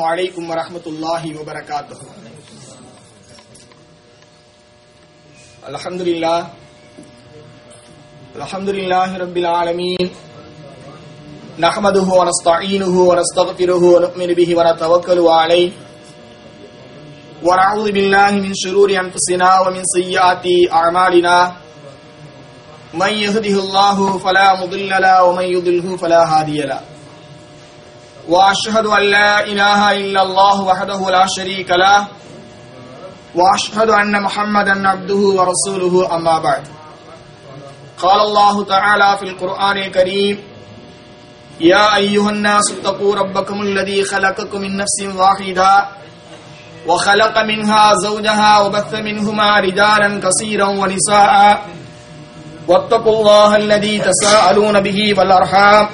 عليكم ورحمة الله وبركاته الحمد لله الحمد لله رب العالمين نحمده ونستعينه ونستغفره ونؤمن به ونتوكل عليه ونعوذ بالله من شرور أنفسنا ومن سيئات أعمالنا من يهده الله فلا مضل له ومن يضله فلا هادي له۔ واشهد ان لا اله الا الله وحده لا شريك له واشهد ان محمدا عبده ورسوله اما بعد. قال الله تعالى في القران الكريم يا ايها الناس اتقوا ربكم الذي خلقكم من نفس واحده وخلق منها زوجها وبث منهما رجالا كثيرا ونساء. واتقوا الله الذي تساءلون به والارحام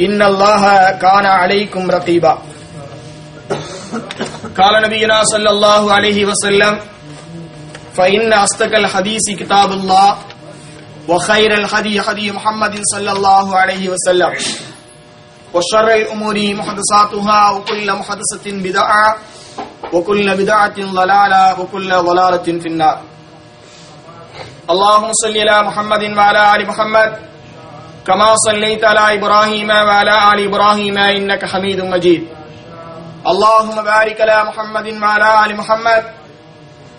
إن الله كان عليكم رقيبا. قال نبينا صلى الله عليه وسلم، فإن أصدق الحديث كتاب الله، وخير الهدي هدي محمد صلى الله عليه وسلم. وشر الأمور محدثاتها، وكل محدثة بدعة، وكل بدعة ضلالة، وكل ضلالة في النار. اللهم صل على محمد وعلى آل محمد كما صليت على إبراهيم وعلى آل إبراهيم إنك حميد مجيد اللهم بارك على محمد وعلى آل محمد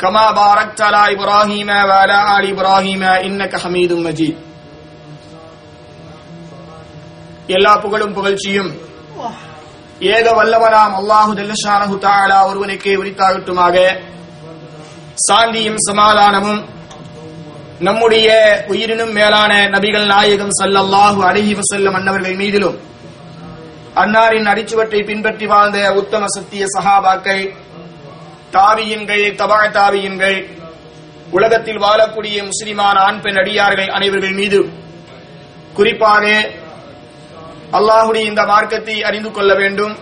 كما باركت على إبراهيم وعلى آل إبراهيم إنك حميد مجيد எல்லா புகழும் புகழ்ச்சியும் ஏக வல்லவனாம் அல்லாஹு ஜல்லஷானஹு தஆலா ஒருவனுக்கே உரித்தாகட்டுமாக சாந்தியும் சமாதானமும் நம்முடைய உயிரினும் மேலான நபிகள் நாயகம் சல்லல்லாஹு அலைஹி வஸல்லம் அன்னவர்கள் மீதிலும் அன்னாரின் அடிச்சுவற்றை பின்பற்றி வாழ்ந்த உத்தம சத்திய சஹாபாக்கள் தாவியின்கள் தபா தாவியின்கள் உலகத்தில் வாழக்கூடிய முஸ்லிமான ஆண் பெண் அடியார்கள் அனைவர்கள் மீது குறிப்பாக அல்லாஹுடைய இந்த மார்க்கத்தை அறிந்து கொள்ள வேண்டும்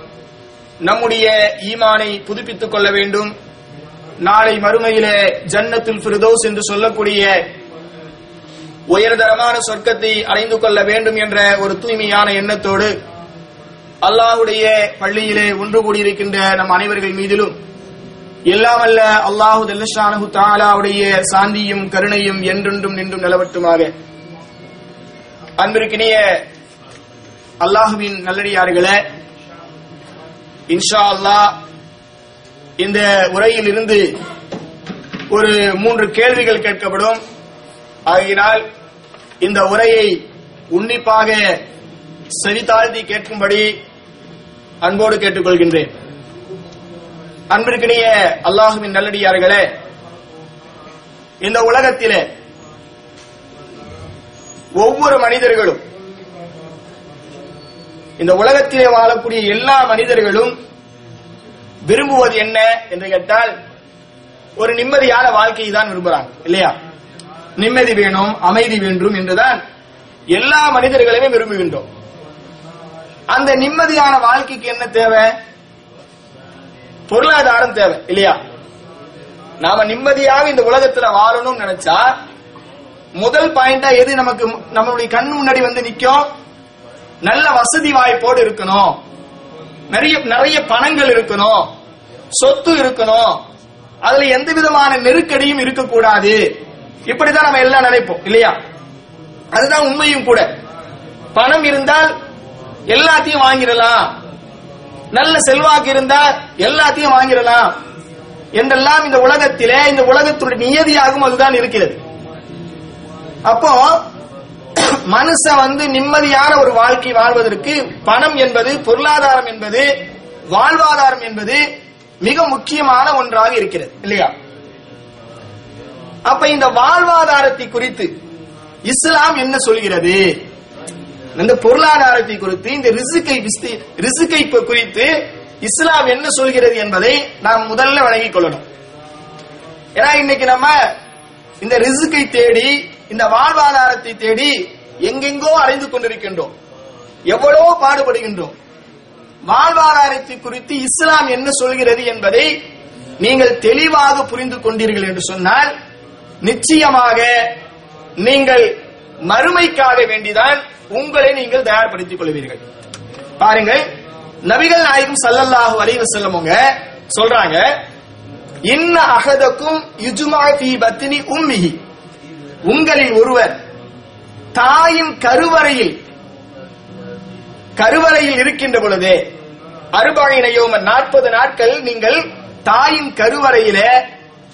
நம்முடைய ஈமானை புதுப்பித்துக் கொள்ள வேண்டும். நாளை மறுமையிலே ஜன்னத்துல் பிரதோஸ் என்று சொல்லக்கூடிய உயர்தரமான சொர்க்கத்தை அடைந்து கொள்ள வேண்டும் என்ற ஒரு தூய்மையான எண்ணத்தோடு அல்லாஹுடைய பள்ளியிலே ஒன்று கூடியிருக்கின்ற நம் அனைவர்கள் மீதிலும் எல்லாமல்ல அல்லாஹு தல்லஷானு தாலாவுடைய சாந்தியும் கருணையும் என்றென்றும் நின்றும் நிலவட்டுமாக. அன்பிற்கினிய அல்லாஹுவின் நல்லடியார்களே இன்ஷா அல்லாஹ் இந்த உரையில் இருந்து ஒரு மூன்று கேள்விகள் கேட்கப்படும். ஆகையினால் இந்த உரையை உன்னிப்பாக செவித்தாழ்த்தி கேட்கும்படி அன்போடு கேட்டுக்கொள்கின்றேன். அன்பிற்கினிய அல்லாஹுவின் நல்லடியார்களே இந்த உலகத்திலே ஒவ்வொரு மனிதர்களும் இந்த உலகத்திலே வாழக்கூடிய எல்லா மனிதர்களும் விரும்புவது என்ன என்று கேட்டால் ஒரு நிம்மதியான வாழ்க்கையை தான் விரும்புறாங்க இல்லையா? நிம்மதி வேணும் அமைதி வேண்டும் என்றுதான் எல்லா மனிதர்களையுமே விரும்புகின்றோம். அந்த நிம்மதியான வாழ்க்கைக்கு என்ன தேவை? பொருளாதாரம் தேவை இல்லையா? நாம நிம்மதியாக இந்த உலகத்துல வாழணும் நினைச்சா முதல் பாயிண்டா எது நமக்கு நம்மளுடைய கண் முன்னாடி வந்து நிக்கும்? நல்ல வசதி வாய்ப்போடு இருக்கணும். நிறைய நிறைய பணங்கள் இருக்கணும். சொத்து இருக்கணும். அதுல எந்த விதமான நெருக்கடியும் இருக்கக்கூடாது. இப்படிதான் நம்ம எல்லாம் நினைப்போம் இல்லையா? அதுதான் உண்மையும் கூட. பணம் இருந்தால் எல்லாத்தையும் வாங்கிடலாம். நல்ல செல்வாக்கு இருந்தால் எல்லாத்தையும் வாங்கிடலாம். என்றெல்லாம் இந்த உலகத்திலே இந்த உலகத்துடைய நியதியாகவும் அதுதான் இருக்கிறது. அப்போ மனுஷன் வந்து நிம்மதியான ஒரு வாழ்க்கை வாழ்வதற்கு பணம் என்பது பொருளாதாரம் என்பது வாழ்வாதாரம் என்பது மிக முக்கியமான ஒன்றாக இருக்கிறது இல்லையா? அப்ப இந்த வாழ்வாதாரத்தை குறித்து இஸ்லாம் என்ன சொல்கிறது? இந்த பொருளாதாரத்தை குறித்து இந்த ரிசுக்கை ரிசுக்கை குறித்து இஸ்லாம் என்ன சொல்கிறது என்பதை நாம் முதல்ல வழங்கிக் கொள்ளணும். ஏன்னா இன்னைக்கு நம்ம இந்த ரிசுக்கை தேடி இந்த வாழ்வாதாரத்தை தேடி எங்கெங்கோ அறிந்து கொண்டிருக்கின்றோம். எவ்வளவோ பாடுபடுகின்றோம். வாழ்வாதாரத்தை குறித்து இஸ்லாம் என்ன சொல்கிறது என்பதை நீங்கள் தெளிவாக புரிந்து கொண்டீர்கள் என்று சொன்னால் நிச்சயமாக நீங்கள் மறுமைக்காக வேண்டிதான் உங்களை நீங்கள் தயார்படுத்திக் கொள்வீர்கள். பாருங்கள் நபிகள் நாயகம் சல்லல்லாஹு அலைஹி வஸல்லமுங்க சொல்றாங்க இன்ன அகதக்கும் யுஜுமா ஃபீ பத்னி உம்மிஹி. உங்களில் ஒருவர் தாயின் கருவறையில் கருவறையில் இருக்கின்ற பொழுதே அறுபாயினையோம நாற்பது நாட்கள் நீங்கள் தாயின் கருவறையில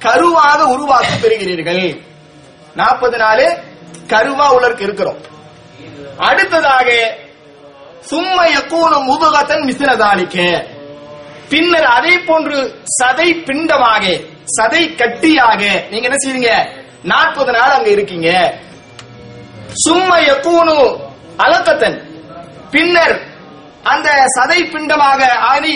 கருவாக உருவாக்க பெறுகிறீர்கள். நாற்பது நாள் கருவா உலருக்கு இருக்கிறோம். அடுத்ததாக சும்மைய யக்கூன முதுகத்தன் மிசிலதாலிக்க பின்னர் அதே போன்று சதை பிண்டமாக சதை கட்டியாக நீங்க என்ன செய்வீங்க? நாற்பது நாள் அங்க இருக்கீங்க. சும்மைய கூணு அலக்கத்தன் பின்னர் அந்த சதை பிண்டமாக ஆனி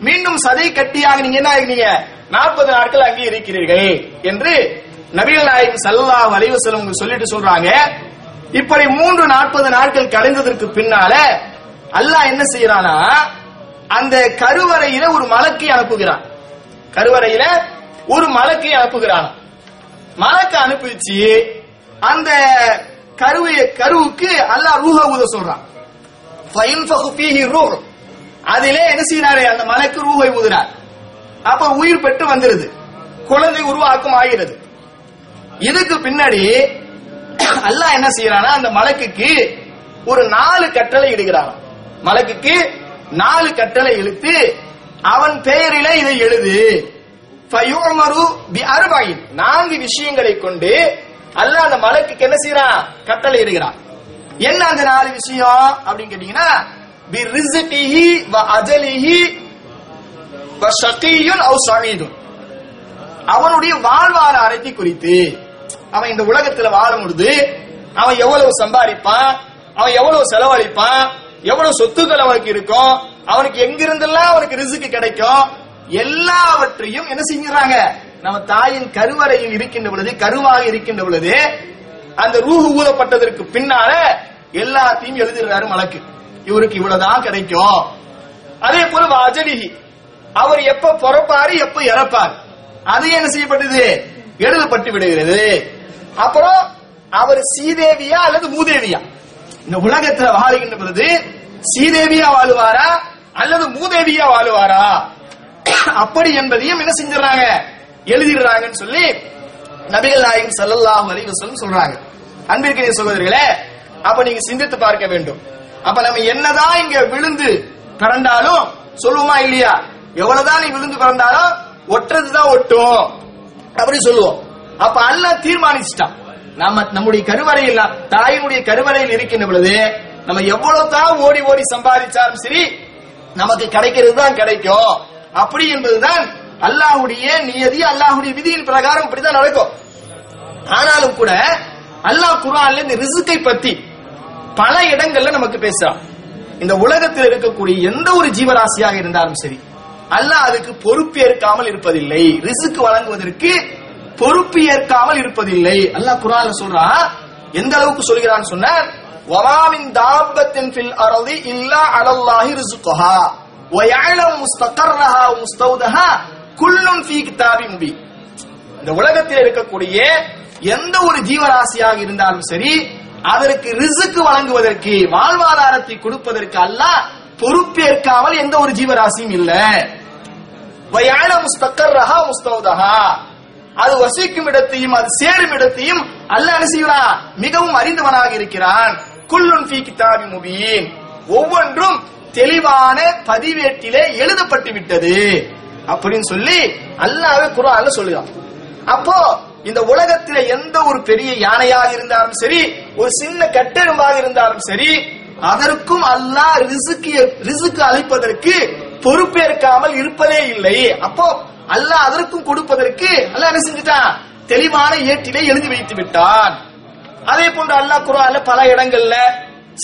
மீண்டும் சதை கட்டியாக நீங்க என்ன ஆகிறீங்க நாற்பது நாட்கள் அங்கே இருக்கிறீர்கள் என்று நபிகள் நாயகம் சல்லா அலைஹி வஸல்லம் சொல்லிட்டு சொல்றாங்க. இப்படி மூன்று நாற்பது நாட்கள் கலைந்ததற்கு பின்னால அல்லாஹ் என்ன செய்யறானா அந்த கருவறையில ஒரு மலக்கை அனுப்புகிறான். கருவறையில ஒரு மலக்கை அனுப்புகிறான். மலக்கை அனுப்பிச்சு அந்த கருவை கருவுக்கு அல்லாஹ் ரூஹ ஊத சொல்றான். ரூஹ். அதிலே என்ன செய்யறாரு அந்த மலைக்கு ரூவை ஊதுறார். அப்ப உயிர் பெற்று வந்துருது. குழந்தை உருவாக்கம் ஆகிறது. இதுக்கு பின்னாடி அல்லாஹ் என்ன செய்யறானா அந்த மலக்குக்கு ஒரு நாலு கட்டளை இடுகிறான். மலக்குக்கு நாலு கட்டளை இழுத்து அவன் பெயரில இதை எழுது. நான்கு விஷயங்களை கொண்டு அல்லாஹ் அந்த மலக்குக்கு என்ன செய்யறான் கட்டளை இடுகிறான். என்ன அந்த நாலு விஷயம் அப்படின்னு கேட்டீங்கன்னா பி ரிஸ்கிஹி வ அஜலிஹி வ அவனுடைய வாழ்வாதாரத்தை குறித்து அவன் இந்த உலகத்துல வாழும் பொழுது அவன் எவ்வளவு சம்பாதிப்பான் அவன் எவ்வளவு செலவழிப்பான் எவ்வளவு சொத்துக்கள் அவனுக்கு இருக்கும் அவனுக்கு எங்கிருந்தெல்லாம் அவனுக்கு ரிசுக்கு கிடைக்கும் எல்லாவற்றையும் என்ன செஞ்சாங்க நம்ம தாயின் கருவறையில் இருக்கின்ற பொழுது கருவாக இருக்கின்ற பொழுது அந்த ரூஹு ஊதப்பட்டதற்கு பின்னால எல்லாத்தையும் எழுதிடுறாரு மலக்கு. இவருக்கு இவ்வளவுதான் கிடைக்கும். அதே போல அஜலிஹி அவர் எப்ப பிறப்பாரு எப்ப இறப்பார்? அது என்ன செய்யப்பட்டது? எழுதப்பட்டு விடுகிறது. அப்புறம் அவர் சீதேவியா அல்லது மூதேவியா? இந்த உலகத்துல வாழுகின்ற பொழுது சீதேவியா வாழுவாரா? அல்லது மூதேவியா வாழுவாரா? அப்படி என்பதையும் என்ன செஞ்சாங்க எழுதிடுறாங்கன்னு சொல்லி நபிகள் நாயகம் ஸல்லல்லாஹு அலைஹி வஸல்லம் சொல்றாங்க. அன்பிற்குரிய சகோதரிகளே அப்ப நீங்க சிந்தித்து பார்க்க வேண்டும். அப்ப நம்ம என்னதான் இங்க விழுந்து பிறந்தாலும் சொல்லுவோமா இல்லையா? எவ்வளவுதான் நீ விழுந்து பிறந்தாலும் ஒட்டுறதுதான் ஒட்டும். அப்படி சொல்லுவோம். அப்ப அல்லாஹ் தீர்மானிச்சிட்டான். நம்ம நம்முடைய கருவறையில் தாயினுடைய கருவறையில் இருக்கின்ற பொழுது நம்ம எவ்வளவு தான் ஓடி ஓடி சம்பாதிச்சாலும் சரி நமக்கு கிடைக்கிறது தான் கிடைக்கும். அப்படி என்பதுதான் அல்லாஹுடைய நியதி அல்லாஹுடைய விதியின் பிரகாரம் இப்படிதான் நடக்கும். ஆனாலும் கூட அல்லாஹ் குரான்ல இந்த ரிசுக்கை பத்தி பல இடங்கள்ல நமக்கு பேசுறான். இந்த உலகத்தில் இருக்கக்கூடிய எந்த ஒரு ஜீவராசியாக இருந்தாலும் சரி அல்ல அதுக்கு பொறுப்பு ஏற்காமல் இருப்பதில்லை. ரிசுக்கு வழங்குவதற்கு பொறுப்பு ஏற்காமல் இருப்பதில்லை. அல்லாஹ் குரான் சொல்றா எந்த அளவுக்கு சொல்கிறான்னு சொன்ன வராமின் தாபத்தின் ஃபில் அரதி இல்லா அலல்லாஹி ரிசுகஹா வயலம் முஸ்தகர்ரஹா முஸ்தௌதஹா குல்லும் ஃபீ கிதாபி முபி இந்த உலகத்தில் இருக்கக்கூடிய எந்த ஒரு ஜீவராசியாக இருந்தாலும் சரி அதற்கு ரிசுக்கு வழங்குவதற்கு வாழ்வாதாரத்தை கொடுப்பதற்கு அல்ல பொறுப்பேற்காமல் எந்த ஒரு ஜீவராசியும் இல்ல. வயால முஸ்தக்கர்ரஹா முஸ்தௌதஹா. அது வசிக்கும் இடத்தையும் அது சேரும் இடத்தையும் அல்ல என்ன மிகவும் அறிந்தவனாக இருக்கிறான். குல்லுன் ஃபீ கிதாபி முபீன். ஒவ்வொன்றும் தெளிவான பதிவேட்டிலே எழுதப்பட்டு விட்டது. அப்படின்னு சொல்லி அல்லாவே குர்ஆன்ல சொல்லுதான். அப்போ இந்த உலகத்தில எந்த ஒரு பெரிய யானையாக இருந்தாலும் சரி ஒரு சின்ன கட்டெரும்பாக இருந்தாலும் சரி அதற்கும் அல்லாஹ் ரிசுக்கு ரிசுக்கு அளிப்பதற்கு பொறுப்பேற்காமல் இருப்பதே இல்லை. அப்போ அல்லாஹ் அதற்கும் கொடுப்பதற்கு அல்லாஹ் என்ன செஞ்சுட்டான்? தெளிவான ஏட்டிலே எழுதி வைத்து விட்டான். அதே போன்று அல்லாஹ் குரான் பல இடங்கள்ல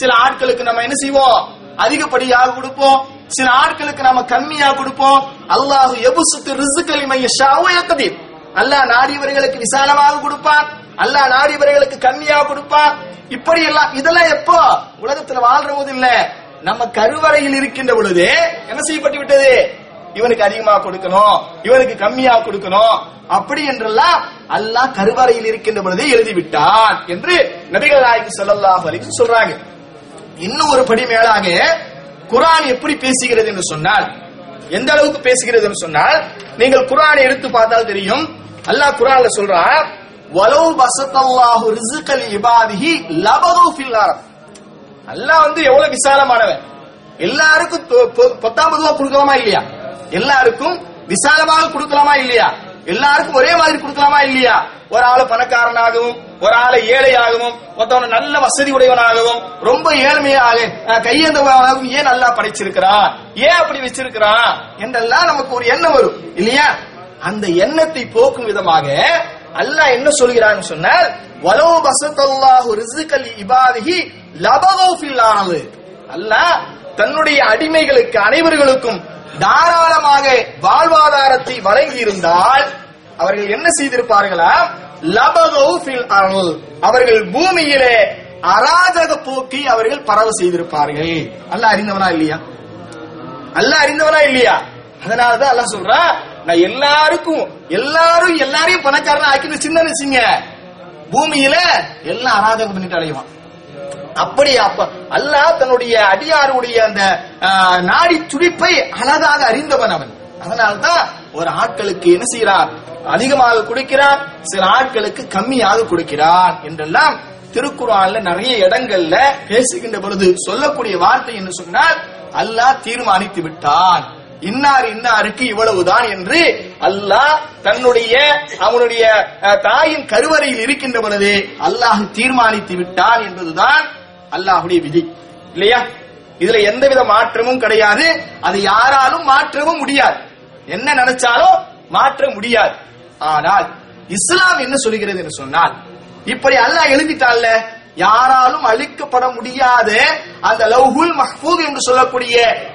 சில ஆட்களுக்கு நம்ம என்ன செய்வோம்? அதிகப்படியாக கொடுப்போம். சில ஆட்களுக்கு நம்ம கம்மியா கொடுப்போம். அல்லாஹ் எபுசுத்து ரிசுக்கல் மையஷாவோ யக்தீர். அல்லாஹ் நாடியவர்களுக்கு விசாலமாக கொடுப்பான் அல்லாஹ் நாடியவர்களுக்கு கம்மியா கொடுப்பான் இப்படி எல்லாம் இதெல்லாம் எப்போ? உலகத்துல வாழ்ற போது இல்ல. நம்ம கருவறையில் இருக்கின்ற பொழுது என்ன செய்யப்பட்டு விட்டது? இவனுக்கு அதிகமா கொடுக்கணும். இவனுக்கு கம்மியா கொடுக்கணும். அப்படி என்றெல்லாம் அல்லாஹ் கருவறையில் இருக்கின்ற பொழுதே எழுதி விட்டான் என்று நபிகள் நாயகி சொல்லல்லாஹ் அலிக்கு சொல்றாங்க. இன்னும் ஒரு படி மேலாக குரான் எப்படி பேசுகிறது என்று சொன்னால் எந்த அளவுக்கு பேசுகிறது என்று சொன்னால் நீங்கள் குரானை எடுத்து பார்த்தால் தெரியும். அல்லாஹ் குரான்ல சொல்றா வலோ பசத்தல்லாஹு ரிசுக்கல் இபாதிஹி லபகு ஃபில் அல்லாஹ் வந்து எவ்வளவு விசாலமானவன்? எல்லாருக்கும் தொ- பத்தாம் பொதுவா கொடுக்கலாமா இல்லையா? எல்லாருக்கும் விசாலமாக கொடுக்கலாமா இல்லையா? எல்லாருக்கும் ஒரே மாதிரி கொடுக்கலாமா இல்லையா? ஒரு ஆளு பணக்காரனாகவும் ஒரு ஆளை ஏழையாகவும் ஒருத்தவன நல்ல வசதி உடையவனாகவும் ரொம்ப ஏழ்மையாக அஹ், கையேந்தவனாகவும் ஏன் நல்லா படைச்சிருக்கிறான்? ஏன் அப்படி வச்சிருக்கிறான்? என்றெல்லாம் நமக்கு ஒரு எண்ணம் வரும் இல்லையா? அந்த எண்ணத்தை போக்கும் விதமாக அல்லாஹ் என்ன சொல்கிறான்னு சொன்னால் வலோ பசத்தல்லாஹு ரிசுகல் இபாதிஹி லபகோ ஃபில் அல்லாஹ் தன்னுடைய அடிமைகளுக்கு அனைவர்களுக்கும் தாராளமாக வாழ்வாதாரத்தை வழங்கி இருந்தால் அவர்கள் என்ன செய்திருப்பார்களா? லபகோ ஃபில் அருள். அவர்கள் பூமியிலே அராஜக போக்கி அவர்கள் பரவ செய்திருப்பார்கள். அல்ல அறிந்தவனா இல்லையா? அல்ல அறிந்தவனா இல்லையா? அதனாலதான் அல்லாஹ் சொல்றா நான் எல்லாருக்கும் எல்லாரும் எல்லாரையும் பணக்காரன் ஆக்கி சின்ன வச்சுங்க பூமியில எல்லாம் அராஜகம் பண்ணிட்டு அடையுவான் அப்படி அப்ப அல்லாஹ் தன்னுடைய அடியாருடைய அந்த நாடி துடிப்பை அழகாக அறிந்தவன் அவன். அதனால்தான் ஒரு ஆட்களுக்கு என்ன செய்யறார் அதிகமாக கொடுக்கிறார் சில ஆட்களுக்கு கம்மியாக கொடுக்கிறான் என்றெல்லாம் திருக்குறான்ல நிறைய இடங்கள்ல பேசுகின்ற பொழுது சொல்லக்கூடிய வார்த்தை என்று சொன்னால் அல்லாஹ் தீர்மானித்து விட்டான். இன்னார் இன்னாருக்கு இவ்வளவுதான் என்று அல்லாஹ் தன்னுடைய அவனுடைய தாயின் கருவறையில் இருக்கின்ற பொழுது அல்லாஹ் தீர்மானித்து விட்டான் என்பதுதான் அல்லாஹுடைய விதி. இல்லையா? இதுல எந்தவித மாற்றமும் கிடையாது. அது யாராலும் மாற்றவும் முடியாது. என்ன நினைச்சாலும் மாற்ற முடியாது. ஆனால் இஸ்லாம் என்ன சொல்கிறது என்று சொன்னால் இப்படி அல்லாஹ் எழுதிட்டால யாராலும் அழிக்கப்பட முடியாத அந்த லவ்ஹுல் மஹ்பூத் என்று சொல்லக்கூடிய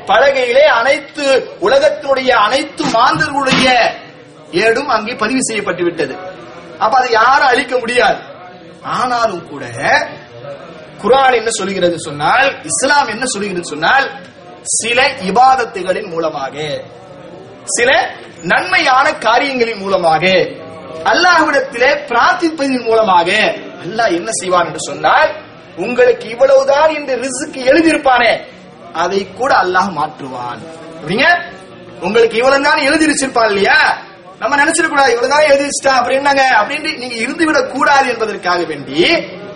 பலகையிலே அனைத்து உலகத்தினுடைய அனைத்து மாந்தர்களுடைய ஏடும் அங்கே பதிவு செய்யப்பட்டு விட்டது. அப்ப அதை யாரும் அழிக்க முடியாது. ஆனாலும் கூட குரான் என்ன சொல்கிறது சொன்னால் இஸ்லாம் என்ன சொல்கிறது சொன்னால் சில இபாதத்துகளின் மூலமாக. சில நன்மையான காரியங்களின் மூலமாக அல்லாஹ்விடத்திலே பிரார்த்திப்பதன் மூலமாக அல்லாஹ் என்ன செய்வான் என்று சொன்னால் உங்களுக்கு இவ்வளவுதான் என்று ரிசுக்கு எழுதியிருப்பானே அதை கூட அல்லாஹ் மாற்றுவான். அப்படிங்க? உங்களுக்கு இவ்வளவு தான் எழுதி வச்சிருப்பான் இல்லையா? நம்ம நினைச்சிடக்கூடாது இவ்வளவுதான் எழுதி வச்சிட்டா அப்படி என்னங்க? அப்படின்ட்டு நீங்க இருந்து விடக் கூடாது என்பதற்காக வேண்டி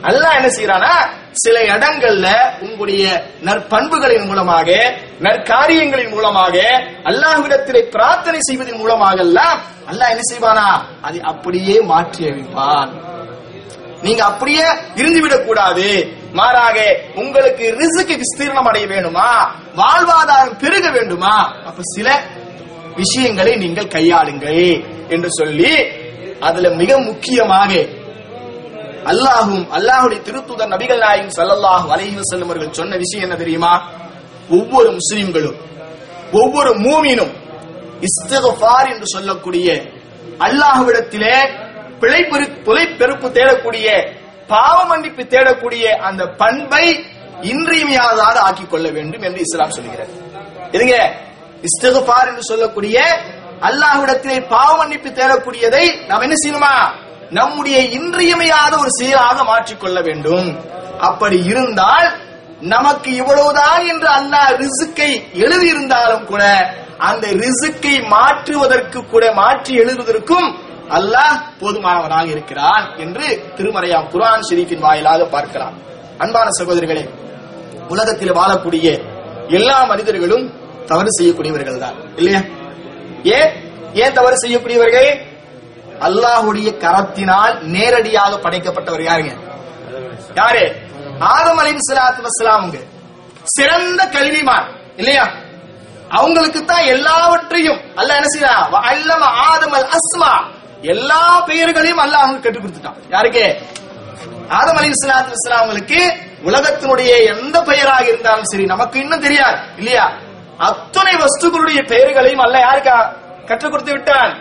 அல்லாஹ் என்ன செய்யறானா சில இடங்கள்ல உங்களுடைய நற்பண்புகளின் மூலமாக நற்காரியங்களின் மூலமாக அல்லாஹ்விடத்திலே பிரார்த்தனை செய்வதன் மூலமாக எல்லாம் அல்லாஹ் என்ன செய்வானா? அதை அப்படியே மாற்றி அழிப்பான் நீங்க அப்படியே இருந்து விடக்கூடாது மாறாக உங்களுக்கு ரிசுக்கு விஸ்தீர்ணம் அடைய வேண்டுமா? வாழ்வாதாரம் பெருக வேண்டுமா? அப்ப சில விஷயங்களை நீங்கள் கையாளுங்கள் என்று சொல்லி அதுல மிக முக்கியமாக அல்லாஹும் அல்லாஹுடைய திருத்துதர் நபிகள் நாயகம் ஸல்லல்லாஹு அலைஹி செல்லும் அவர்கள் சொன்ன விஷயம் என்ன தெரியுமா? ஒவ்வொரு முஸ்லிம்களும் ஒவ்வொரு மூமினும் இஸ்திக்ஃபார் என்று சொல்லக்கூடிய அல்லாஹ்விடத்திலே பிழை தொலைப்பெருப்பு தேடக்கூடிய பாவ மன்னிப்பு தேடக்கூடிய அந்த பண்பை இன்றியமையாததாக ஆக்கிக் கொள்ள வேண்டும் என்று இஸ்லாம் சொல்கிறது இதுங்க இஸ்திக்ஃபார் என்று சொல்லக்கூடிய அல்லாஹ்விடத்திலே பாவ மன்னிப்பு தேடக்கூடியதை நாம் என்ன செய்யணுமா? நம்முடைய இன்றியமையாத ஒரு செயலாக மாற்றிக்கொள்ள வேண்டும். அப்படி இருந்தால் நமக்கு இவ்வளவுதான் என்று அல்லாஹ் ரிசுக்கை எழுதியிருந்தாலும் கூட அந்த ரிசுக்கை மாற்றுவதற்கு கூட மாற்றி எழுதுவதற்கும் அல்லாஹ் போதுமானவனாக இருக்கிறான் என்று திருமறையாம் குரான் ஷெரீஃபின் வாயிலாக பார்க்கலாம். அன்பான சகோதரிகளே உலகத்தில் வாழக்கூடிய எல்லா மனிதர்களும் தவறு செய்யக்கூடியவர்கள் தான் இல்லையா? ஏன்? ஏன் தவறு செய்யக்கூடியவர்கள்? அல்லாஹுடைய கரத்தினால் நேரடியாக படைக்கப்பட்டவர் யாருங்க? யாரு? ஆதம் அலைஹி சலாத்து வசலாமுங்க சிறந்த கல்விமான் இல்லையா? அவங்களுக்கு தான் எல்லாவற்றையும் அல்ல என்ன செய்யறா அல்லம ஆதம் அல் அஸ்மா. எல்லா பெயர்களையும் அல்லாஹ் கற்றுக் கொடுத்துட்டான். யாருக்கு? ஆதம் அலி சலாத்து இஸ்லாம் அவங்களுக்கு உலகத்தினுடைய எந்த பெயராக இருந்தாலும் சரி நமக்கு இன்னும் தெரியாது இல்லையா? அத்தனை வஸ்துக்களுடைய பெயர்களையும் அல்ல யாருக்கா கற்றுக் கொடுத்து விட்டான்?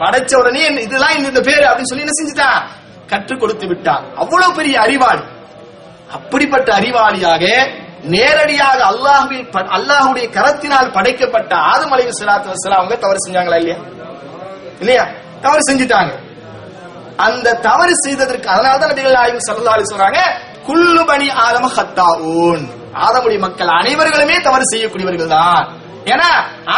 படைச்ச உடனே இதெல்லாம் இந்த பேரு அப்படின்னு சொல்லி என்ன செஞ்சுட்டான் கற்றுக் கொடுத்து விட்டான் அவ்வளவு பெரிய அறிவாளி. அப்படிப்பட்ட அறிவாளியாக நேரடியாக அல்லாஹ்வில் அல்லாஹுடைய கரத்தினால் படைக்கப்பட்ட ஆதம் அலைவு சலாத்து வஸலாம் அவங்க தவறு செஞ்சாங்களா இல்லையா? இல்லையா? தவறு செஞ்சுட்டாங்க. அந்த தவறு செய்ததற்கு அதனால தான் நபிகள் ஆய்வு ஸல்லல்லாஹு சொல்றாங்க குல்லு பனி ஆதம ஹத்தாஊன். ஆதமுடைய மக்கள் அனைவர்களுமே தவறு செய்யக்கூடியவர்கள் தான். ஏன்னா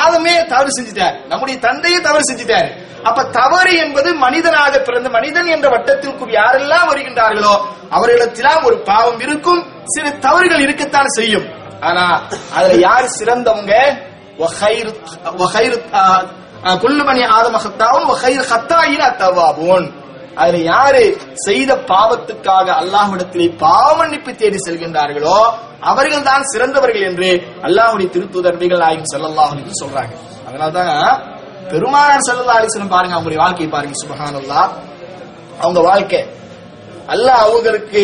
ஆதமே தவறு செஞ்சுட்டார். நம்முடைய தந்தையே தவறு செஞ்சுட்டார். அப்ப தவறு என்பது மனிதனாக பிறந்த மனிதன் என்ற வட்டத்திற்குள் யாரெல்லாம் வருகின்றார்களோ அவர்களிடத்திலாம் ஒரு பாவம் இருக்கும் சில தவறுகள் இருக்கத்தான் செய்யும். ஆனா அதுல யார் சிறந்தவங்க? வகைரு வகைரு குல்லுமணி ஆதம ஹத்தாவும் அத்தவாபோன் அதுல யாரு செய்த பாவத்துக்காக அல்லாஹ்விடத்திலே பாவமன்னிப்பு தேடி செல்கின்றார்களோ அவர்கள் தான் சிறந்தவர்கள் என்று அல்லாஹுடைய திருத்தூதர் நபிகள் நாயகம் சொல்றாங்க. அதனாலதான் பெருமானார் செல்லல்லா அலிசனம் பாருங்க அவங்களுடைய வாழ்க்கையை பாருங்க சுபஹானல்லாஹ். அவங்க வாழ்க்கை அல்லாஹ் அவங்களுக்கு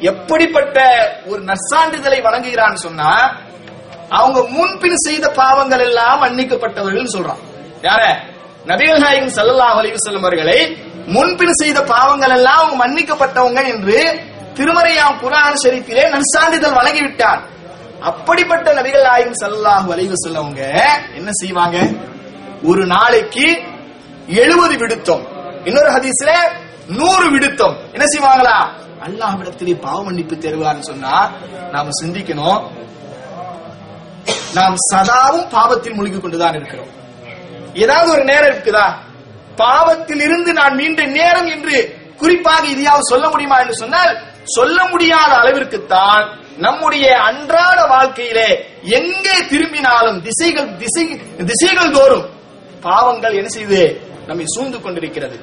எப்படிப்பட்ட ஒரு நற்சான்றிதழை வழங்குகிறான்னு சொன்னா அவங்க முன்பின் செய்த பாவங்கள் எல்லாம் மன்னிக்கப்பட்டவர்கள் சொல்றான். யார? நபிகள் நாயகம் ஸல்லல்லாஹு அலைஹி அவர்களை முன்பின் செய்த பாவங்கள் எல்லாம் அவங்க மன்னிக்கப்பட்டவங்க என்று திருமறையாம் குர்ஆன் ஷரீஃபிலே நற்சான்றிதழ் வழங்கிவிட்டார் அப்படிப்பட்ட நபிகள் நாயகம் ஸல்லல்லாஹு அலைஹி சொல்லவங்க என்ன செய்வாங்க? ஒரு நாளைக்கு எழுபது விடுத்தம். இன்னொரு ஹதீஸ்ல நூறு விடுத்தம். என்ன செய்வாங்களா? அல்லாஹ்விடத்திலே பாவ மன்னிப்பு தருவார்னு சொன்னா நாம சிந்திக்கணும். நாம் சதாவும் பாவத்தில் மூழ்கி கொண்டுதான் இருக்கிறோம். ஏதாவது ஒரு நேரம் இருக்குதா? பாவத்தில் இருந்து நான் மீண்ட நேரம் என்று குறிப்பாக இதையாவது சொல்ல முடியுமா என்று சொன்னால் சொல்ல முடியாத அளவிற்குத்தான் நம்முடைய அன்றாட வாழ்க்கையிலே எங்கே திரும்பினாலும் திசைகள் திசை திசைகள் தோறும் பாவங்கள் என்ன செய்து நம்மை சூழ்ந்து கொண்டிருக்கிறது.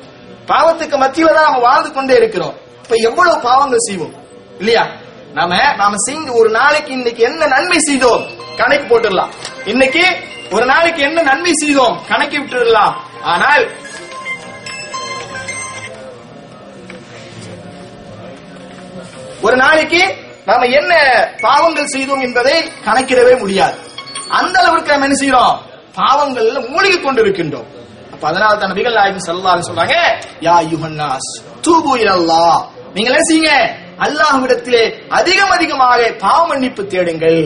பாவத்துக்கு மத்தியில தான் நம்ம வாழ்ந்து கொண்டே இருக்கிறோம். இப்ப எவ்வளவு பாவங்கள் செய்வோம்? இல்லையா? நாம நாம செய்து ஒரு நாளைக்கு இன்னைக்கு என்ன நன்மை செய்தோம்? கணக்கு போட்டுடலாம். இன்னைக்கு ஒரு நாளைக்கு என்ன நன்மை செய்தோம்? கணக்கி விட்டுடலாம். ஆனால் ஒரு நாளைக்கு நாம என்ன பாவங்கள் செய்தோம் என்பதை கணக்கிடவே முடியாது. அந்த அளவிற்கு நம்ம என்ன செய்யறோம்? பாவங்கள்ல மூழ்கி கொண்டிருக்கின்றோம். அப்ப அதனால தான் நபிகள் நாயகம் செல்லாரு சொல்றாங்க யா யுஹன்னாஸ் தூபு இல்லா நீங்க என்ன செய்யுங்க? அல்லாஹ்விடத்திலே அதிகம் அதிகமாக பாவ மன்னிப்பு தேடுங்கள்.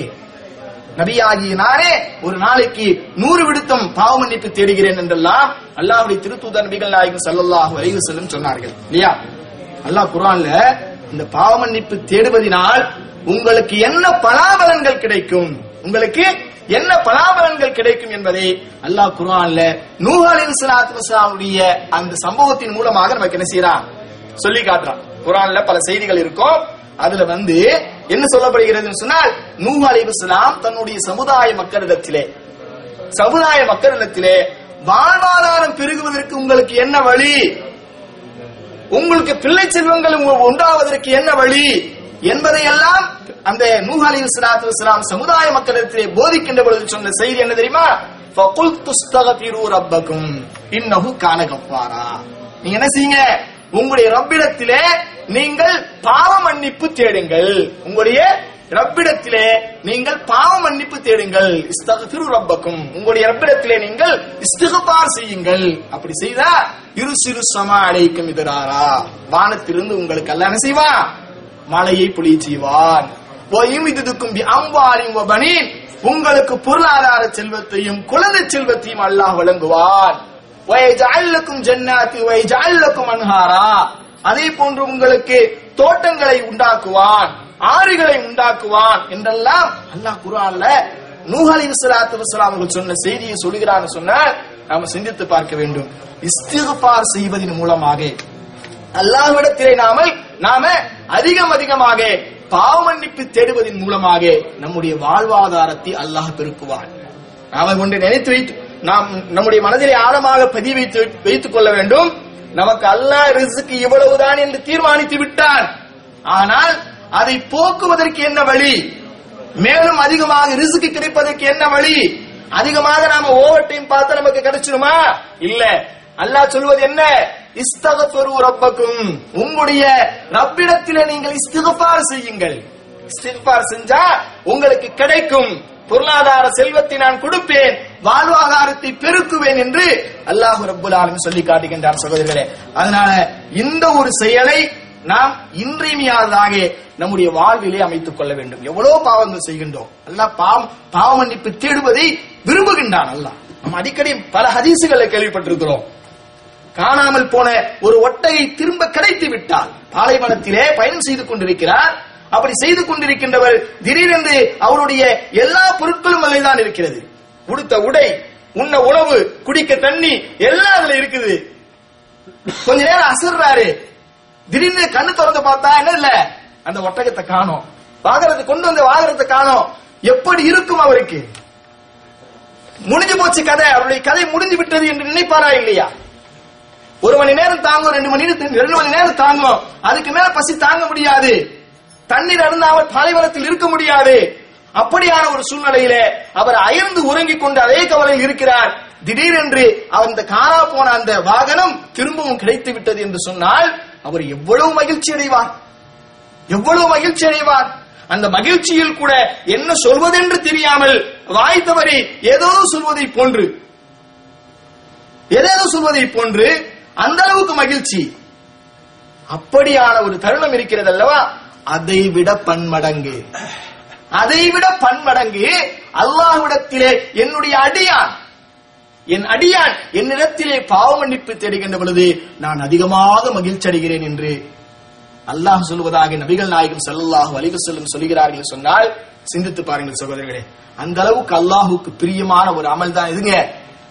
நபியாகிய நானே ஒரு நாளைக்கு நூறு விடுத்தம் பாவ மன்னிப்பு தேடுகிறேன் என்றெல்லாம் அல்லாஹுடைய திருத்தூதர் நபிகள் நாயகம் ஸல்லல்லாஹு அலைவு செல்லும் சொன்னார்கள். இல்லையா? அல்லாஹ் குரான்ல இந்த பாவ மன்னிப்பு தேடுவதினால் உங்களுக்கு என்ன பலாபலன்கள் கிடைக்கும்? உங்களுக்கு என்ன பலாபலன்கள் கிடைக்கும் என்பதை அல்லாஹ் குரான்ல நூஹாலின் சலாத்துடைய அந்த சம்பவத்தின் மூலமாக நமக்கு என்ன செய்யறான் சொல்லி காட்டுறான். குரான்ல பல செய்திகள் இருக்கும். அதுல வந்து என்ன சொல்லப்படுகிறது சொன்னால் நூஹ் அலிபுஸ்லாம் தன்னுடைய சமுதாய மக்களிடத்திலே சமுதாய மக்களிடத்திலே வாழ்வாதாரம் பெருகுவதற்கு உங்களுக்கு என்ன வழி? உங்களுக்கு பிள்ளை செல்வங்கள் உண்டாவதற்கு என்ன வழி? என்பதையெல்லாம் அந்த நூஹ் அலி இஸ்லாம் சமுதாய மக்களிடத்திலே போதிக்கின்ற பொழுது சொன்ன செய்தி என்ன தெரியுமா? ஃபகுல் துஸ்தகபிரு ரப்பக்கும் இன்னஹு கானகப்பாரா நீங்க என்ன செய்யுங்க? உங்களுடைய ரப்பிடத்திலே நீங்கள் பாவ மன்னிப்பு தேடுங்கள். உங்களுடைய ரப்பிடத்திலே நீங்கள் பாவ மன்னிப்பு தேடுங்கள். இஸ்தகஃபிரு ரப்பக்கும். உங்களுடைய ரப்பிடத்திலே நீங்கள் இஸ்திகபார் செய்யுங்கள். அப்படி செய்தா இரு சிறு சம அழைக்கும் இதராரா. வானத்திலிருந்து உங்களுக்கு எல்லாம் என்ன செய்வான் மழையை செய்வான். செய்வான் இதுக்கும் அம்பாரின் பனீன். உங்களுக்கு பொருளாதார செல்வத்தையும் குழந்தை செல்வத்தையும் அல்லாஹ் வழங்குவான். வயஜஅல்லக்கும் ஜன்னாத்தி வயஜஅல்லக்கும் அன்ஹாரா. அதே போன்று உங்களுக்கு தோட்டங்களை உண்டாக்குவான். ஆறுகளை உண்டாக்குவான் என்றெல்லாம் அல்லாஹ் குரான்ல நூஹலின் சலாத்து வசலாம் அவர்கள் சொன்ன செய்தியை சொல்கிறான்னு சொன்னால் நாம சிந்தித்து பார்க்க வேண்டும். இஸ்திக்பார் செய்வதன் மூலமாக அல்லாஹ்விடத்திலே நாமல் நாம அதிகம் அதிகமாக பாவமன்னிப்பு தேடுவதன் மூலமாக நம்முடைய வாழ்வாதாரத்தை அல்லாஹ் பெருக்குவான். நாம ஒன்றை நினைத்து வைத்து நாம் நம்முடைய மனதிலே ஆழமாக பதி வைத்து வைத்துக் கொள்ள வேண்டும். நமக்கு அல்லாஹ் ரிசுக்கு இவ்வளவுதான் என்று தீர்மானித்து விட்டான். ஆனால் அதை போக்குவதற்கு என்ன வழி? மேலும் அதிகமாக ரிசுக்கு கிடைப்பதற்கு என்ன வழி? அதிகமாக நாம ஓவர் டைம் பார்த்தா நமக்கு கிடைச்சிருமா? இல்ல. அல்லாஹ் சொல்வது என்ன? இஸ்தகஃபரு ரப்பக்கும். உங்களுடைய ரப்பிடத்தில நீங்கள் இஸ்திகபார் செய்யுங்கள். இஸ்திகபார் செஞ்சா உங்களுக்கு கிடைக்கும். பொருளாதார செல்வத்தை நான் கொடுப்பேன். வாழ்வாதாரத்தை பெருக்குவேன் என்று அல்லாஹ் ரப்புல் ஆலமி சொல்லி காட்டுகின்றான் சகோதரர்களே. அதனால இந்த ஒரு செயலை நாம் இன்றியமையாததாக நம்முடைய வாழ்விலே அமைத்துக் கொள்ள வேண்டும். எவ்வளவு பாவங்கள் செய்கின்றோம். அல்லா பாவம் பாவ மன்னிப்பு தேடுவதை விரும்புகின்றான் அல்லாஹ். நம்ம அடிக்கடி பல ஹதீசுகளை கேள்விப்பட்டிருக்கிறோம். காணாமல் போன ஒரு ஒட்டையை திரும்ப கிடைத்து விட்டால் பாலைவனத்திலே பயணம் செய்து கொண்டிருக்கிறார். அப்படி செய்து கொண்டிருக்கின்றவர் திடீரென்று அவருடைய எல்லா பொருட்களும் அதில் தான் இருக்கிறது. உடுத்த உடை உண்ண உணவு குடிக்க தண்ணி எல்லாம் அதுல இருக்குது. கொஞ்ச நேரம் அசர்றாரு. திடீர்னு கண்ணு திறந்து பார்த்தா என்ன இல்ல? அந்த ஒட்டகத்தை காணோம். வாகனத்தை கொண்டு வந்த வாகனத்தை காணோம். எப்படி இருக்கும் அவருக்கு? முடிஞ்சு போச்சு கதை. அவருடைய கதை முடிஞ்சு விட்டது என்று நினைப்பாரா இல்லையா? ஒரு மணி நேரம் தாங்கும் ரெண்டு மணி நேரம் ரெண்டு மணி நேரம் தாங்கும். அதுக்கு மேல பசி தாங்க முடியாது. தண்ணீர் அருந்தாமல் பாலைவனத்தில் இருக்க முடியாது. அப்படியான ஒரு சூழ்நிலையில அவர் அயர்ந்து உறங்கிக் கொண்டு அதே கவலையில் இருக்கிறார். திடீரென்று அவர் இந்த காணா போன அந்த வாகனம் திரும்பவும் கிடைத்து விட்டது என்று சொன்னால் அவர் எவ்வளவு மகிழ்ச்சி அடைவார்? எவ்வளவு மகிழ்ச்சி அடைவார்? அந்த மகிழ்ச்சியில் கூட என்ன சொல்வதென்று தெரியாமல் வாய் தவறி ஏதோ சொல்வதை போன்று ஏதேதோ சொல்வதை போன்று அந்த அளவுக்கு மகிழ்ச்சி. அப்படியான ஒரு தருணம் இருக்கிறது அல்லவா? அதை விட பன்மடங்கு. அதை விட பன்மடங்கு அல்லாஹ்விடத்திலே என்னுடைய அடியான் என் அடியான் என்னிடத்திலே பாவ மன்னிப்பு தேடுகின்ற பொழுது நான் அதிகமாக மகிழ்ச்சி அடைகிறேன் என்று அல்லாஹ் சொல்வதாக நபிகள் நாயகம் ஸல்லல்லாஹு அலைஹி செல்லும் சொல்கிறார்கள் சொன்னால் சிந்தித்து பாருங்கள் சகோதரர்களே அந்த அளவுக்கு அல்லாஹுக்கு பிரியமான ஒரு அமல் தான் இதுங்க.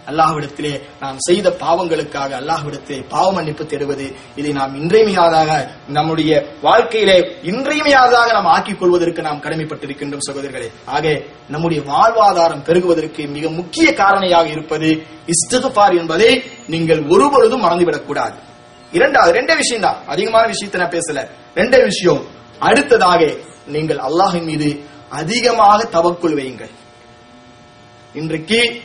அல்லாஹ்விடத்திலே நாம் செய்த பாவங்களுக்காக அல்லாஹ்விடத்திலே பாவ மன்னிப்பு தேடுவது இதை நாம் இன்றியமையாதாக நம்முடைய வாழ்க்கையிலே இன்றையமையாதாக நாம் ஆக்கிக் கொள்வதற்கு நாம் கடமைப்பட்டிருக்கின்றோம் சகோதரர்களே. ஆக நம்முடைய வாழ்வாதாரம் பெருகுவதற்கு மிக முக்கிய காரணியாக இருப்பது இஸ்திகுபார் என்பதை நீங்கள் ஒருபொழுதும் மறந்துவிடக்கூடாது. இரண்டாவது ரெண்டே விஷயம் தான் அதிகமான விஷயத்தை நான் பேசல. ரெண்டே விஷயம். அடுத்ததாக நீங்கள் அல்லாஹின் மீது அதிகமாக தவக்குள் வையுங்கள். இன்றைக்கு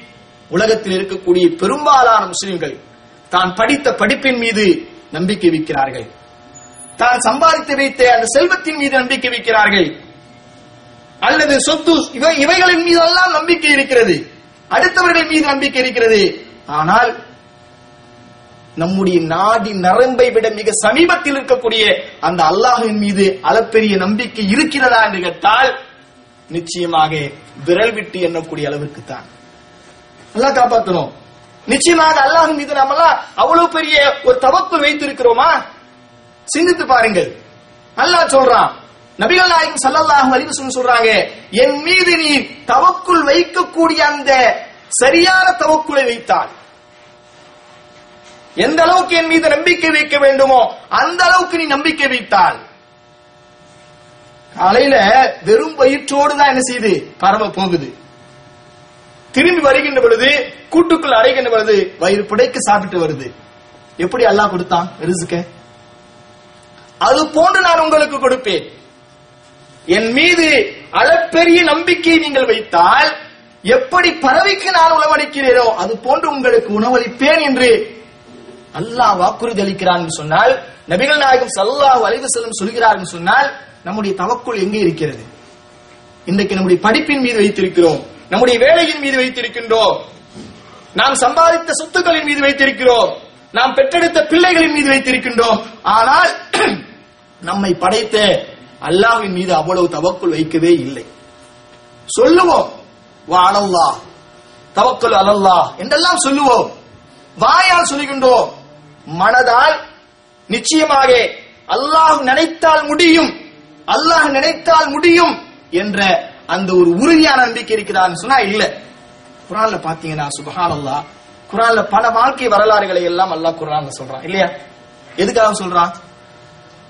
உலகத்தில் இருக்கக்கூடிய பெரும்பாலான முஸ்லிம்கள் தான் படித்த படிப்பின் மீது நம்பிக்கை வைக்கிறார்கள். தான் சம்பாதித்து வைத்த அந்த செல்வத்தின் மீது நம்பிக்கை வைக்கிறார்கள். அல்லது சொத்து இவை இவைகளின் மீதெல்லாம் நம்பிக்கை இருக்கிறது. அடுத்தவர்கள் மீது நம்பிக்கை இருக்கிறது. ஆனால் நம்முடைய நாடி நரம்பை விட மிக சமீபத்தில் இருக்கக்கூடிய அந்த அல்லாஹின் மீது அளப்பெரிய நம்பிக்கை இருக்கிறதா என்று கேட்டால் நிச்சயமாக விரல் விட்டு எண்ணக்கூடிய அளவுக்கு தான். நல்லா காப்பாத்தணும். நிச்சயமாக அல்லாஹ் மீது நாமெல்லாம் அவ்வளவு பெரிய ஒரு தவப்பு வைத்திருக்கிறோமா? சிந்தித்து பாருங்கள். அல்லாஹ் சொல்றான். நபிகள் நாயகம் ஸல்லல்லாஹு அலைஹி சொல்றாங்க என் மீது நீ தவக்குள் வைக்கக்கூடிய அந்த சரியான தவக்குளை வைத்தால் எந்த அளவுக்கு என் மீது நம்பிக்கை வைக்க வேண்டுமோ அந்த அளவுக்கு நீ நம்பிக்கை வைத்தால் காலையில வெறும் வயிற்றோடு தான் என்ன செய்யுது பரவ போகுது. திரும்பி வருகின்ற பொழுது கூட்டுக்குள் அடைகின்ற பொழுது வயிறு புடைக்கு சாப்பிட்டு வருது. எப்படி அல்லாஹ் கொடுத்தான்? ரிசுக்க அது போன்று நான் உங்களுக்கு கொடுப்பேன். என் மீது அளப்பெரிய நம்பிக்கை நீங்கள் வைத்தால் எப்படி பறவைக்கு நான் உணவளிக்கிறேனோ அது போன்று உங்களுக்கு உணவளிப்பேன் என்று அல்லாஹ் வாக்குறுதி அளிக்கிறான் சொன்னால் நபிகள் நாயகம் ஸல்லல்லாஹு அலைஹி செல்லும் சொல்கிறார்கள் சொன்னால் நம்முடைய தவக்குள் எங்கே இருக்கிறது? இன்றைக்கு நம்முடைய படிப்பின் மீது வைத்திருக்கிறோம். நம்முடைய வேலையின் மீது வைத்திருக்கின்றோம். நாம் சம்பாதித்த சொத்துக்களின் மீது வைத்திருக்கிறோம். நாம் பெற்றெடுத்த பிள்ளைகளின் மீது வைத்திருக்கின்றோம். ஆனால் நம்மை படைத்த அல்லாஹின் மீது அவ்வளவு தவக்குள் வைக்கவே இல்லை. சொல்லுவோம் வா அலல்லா தவக்குல் அலல்லா என்றெல்லாம் சொல்லுவோம். வாயால் சொல்லுகின்றோம். மனதால் நிச்சயமாக அல்லாஹ் நினைத்தால் முடியும். அல்லாஹ் நினைத்தால் முடியும் என்ற அந்த ஒரு உறுதியான நம்பிக்கை இருக்கிறான்னு சொன்னா இல்ல. குரான்ல பாத்தீங்கன்னா சுபஹான் அல்லா குரான்ல பல வாழ்க்கை வரலாறுகளை எல்லாம் அல்லா குரான்ல சொல்றான். இல்லையா? எதுக்காக சொல்றான்?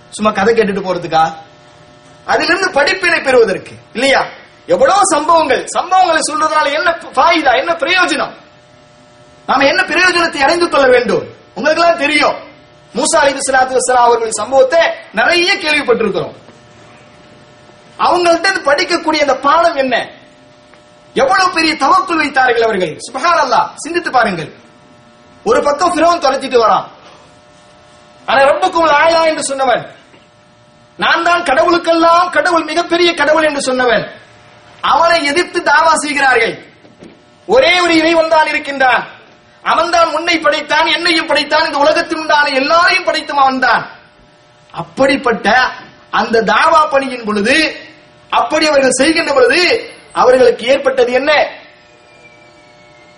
சும்மா கதை கேட்டுட்டு போறதுக்கா? அதிலிருந்து படிப்பினை பெறுவதற்கு. இல்லையா? எவ்வளவு சம்பவங்கள் சம்பவங்களை சொல்றதுனால என்ன பாயுதா என்ன பிரயோஜனம்? நாம என்ன பிரயோஜனத்தை அடைந்து கொள்ள வேண்டும்? உங்களுக்கு எல்லாம் தெரியும். மூசா அலி சலாத்து அவர்களின் சம்பவத்தை நிறைய கேள்விப்பட்டிருக்கிறோம். அவங்கள்ட்ட படிக்கக்கூடிய அந்த பாடம் என்ன? எவ்வளவு பெரிய தவக்குள் வைத்தார்கள் அவர்கள்? சுபஹான் அல்லாஹ் சிந்தித்து பாருங்கள். ஒரு பக்கம் பிறவன் தொலைச்சிட்டு வரான். ஆனா ரொம்பக்கும் ஆயா என்று சொன்னவன். நான் தான் கடவுளுக்கெல்லாம் கடவுள் மிகப்பெரிய கடவுள் என்று சொன்னவன். அவனை எதிர்த்து தாவா செய்கிறார்கள். ஒரே ஒரு இறைவன் தான் இருக்கின்றான். அவன் தான் உன்னை படைத்தான் என்னையும் படைத்தான் இந்த உலகத்தில் உண்டான எல்லாரையும் படைத்தும் அவன் தான். அப்படிப்பட்ட அந்த தாவா பணியின் பொழுது அப்படி அவர்கள் செய்கின்ற பொழுது அவர்களுக்கு ஏற்பட்டது என்ன?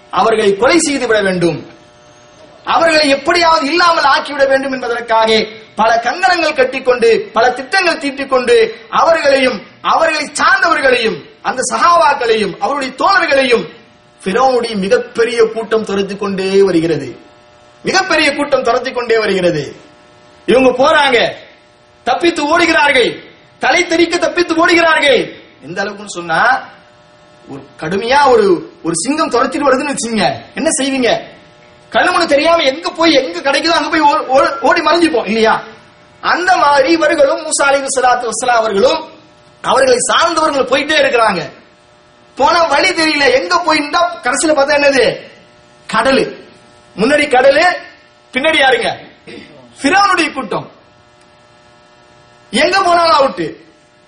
அவர்களை கொலை செய்து விட வேண்டும். அவர்களை எப்படியாவது இல்லாமல் ஆக்கிவிட வேண்டும் என்பதற்காக பல கங்கணங்கள் கட்டிக்கொண்டு பல திட்டங்கள் தீட்டிக் கொண்டு அவர்களையும் அவர்களை சார்ந்தவர்களையும் அந்த சகாவாக்களையும் அவருடைய தோழர்களையும் பிறவனுடைய மிகப்பெரிய கூட்டம் துரத்தி கொண்டே வருகிறது. மிகப்பெரிய கூட்டம் துரத்தி கொண்டே வருகிறது. இவங்க போறாங்க. தப்பித்து ஓடுகிறார்கள். தலை தெறிக்க தப்பித்து ஓடுகிறார்கள். எந்த அளவுக்குன்னு சொன்னா ஒரு கடுமையா ஒரு ஒரு சிங்கம் துரத்திட்டு வருதுன்னு வச்சுங்க என்ன செய்வீங்க? கண்ணுமணி தெரியாம எங்க போய் எங்க கிடைக்குதோ அங்க போய் ஓ- ஓ- ஓடி மறைஞ்சுப்போம் இல்லையா? அந்த மாதிரி இவர்களும் மூசா அலி வசலாத்து அவர்களும் அவர்களை சார்ந்தவர்கள் போயிட்டே இருக்கிறாங்க. போன வழி தெரியல. எங்க போயிருந்தா கடைசியில பார்த்தா என்னது? கடலு. முன்னாடி கடலு பின்னாடி யாருங்க? பிறவனுடைய கூட்டம். எங்க போனாலும் அவுட்டு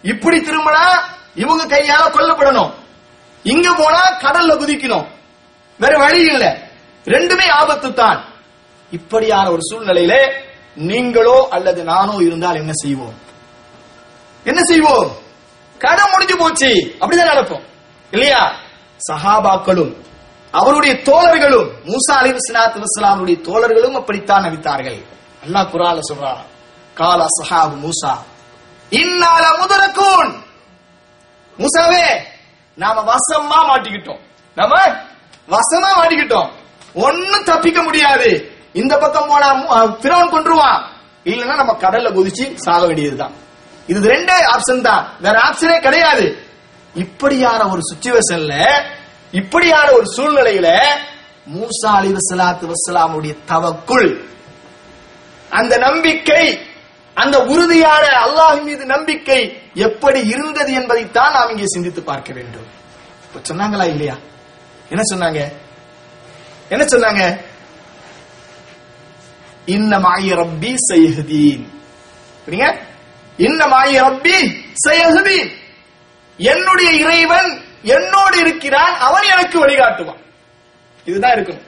இப்படி திரும்பினா இவங்க கையால கொல்லப்படணும். இங்க போனா கடல்ல குதிக்கணும். வேற வழி இல்ல. ரெண்டுமே ஆபத்து தான் இப்படியான ஒரு சூழ்நிலையில நீங்களோ அல்லது நானோ இருந்தால் என்ன செய்வோம்? என்ன செய்வோம்? கடை முடிஞ்சு போச்சு. அப்படிதான் நடப்போம் இல்லையா? சஹாபாக்களும் அவருடைய தோழர்களும் மூசா அலி வஸ்லாத்து வஸ்லாமுடைய தோழர்களும் அப்படித்தான் நடித்தார்கள் அல்லாஹ் குரால சொல்றான் காலா சஹாபு மூசா. இன்னால முதரக்கூன் மூசாவே நாம வசமா மாட்டிக்கிட்டோம். நாம வசமா மாட்டிக்கிட்டோம். ஒண்ணும் தப்பிக்க முடியாது. இந்த பக்கம் போனா பிறவன் கொன்றுவான் இல்லைன்னா நம்ம கடல்ல குதிச்சு சாக வேண்டியதுதான். இது ரெண்டே ஆப்ஷன் தான். வேற ஆப்ஷனே கிடையாது. இப்படியான ஒரு சுச்சுவேஷன்ல இப்படியான ஒரு சூழ்நிலையில மூசா அலி வசலாத்து வசலாமுடைய தவக்குள் அந்த நம்பிக்கை அந்த உறுதியான அல்லாஹ் மீது நம்பிக்கை எப்படி இருந்தது என்பதைத்தான் நாம் இங்கே சிந்தித்து பார்க்க வேண்டும். இப்ப சொன்னாங்களா இல்லையா? என்ன சொன்னாங்க? என்ன சொன்னாங்க? இன்ன மாய ரப்பி சைஹதீன் இன்ன மாய ரப்பி சைஹதீன் என்னுடைய இறைவன் என்னோடு இருக்கிறான் அவன் எனக்கு வழிகாட்டுவான். இதுதான் இருக்கணும்.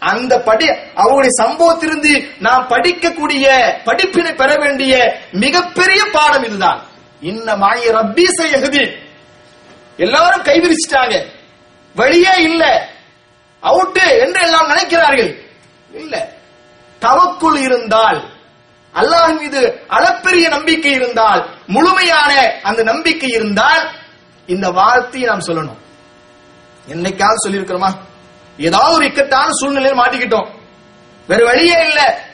அந்த படி அவருடைய சம்பவத்திலிருந்து நாம் படிக்கக்கூடிய படிப்பினை பெற வேண்டிய மிகப்பெரிய பாடம் இதுதான். இன்ன மாய ரப்பீசை செய்யகுதி எல்லாரும் கைவிரிச்சிட்டாங்க வழியே இல்ல. அவுட்டு என்று எல்லாம் நினைக்கிறார்கள். இல்ல. தவக்குள் இருந்தால் அல்லாஹ் மீது அளப்பெரிய நம்பிக்கை இருந்தால் முழுமையான அந்த நம்பிக்கை இருந்தால் இந்த வார்த்தையை நாம் சொல்லணும். என்னைக்காவது சொல்லியிருக்கிறோமா? ஏதாவது ஒரு இக்கட்டான சூழ்நிலையில் மாட்டிக்கிட்டோம். வேற வழியே இல்ல.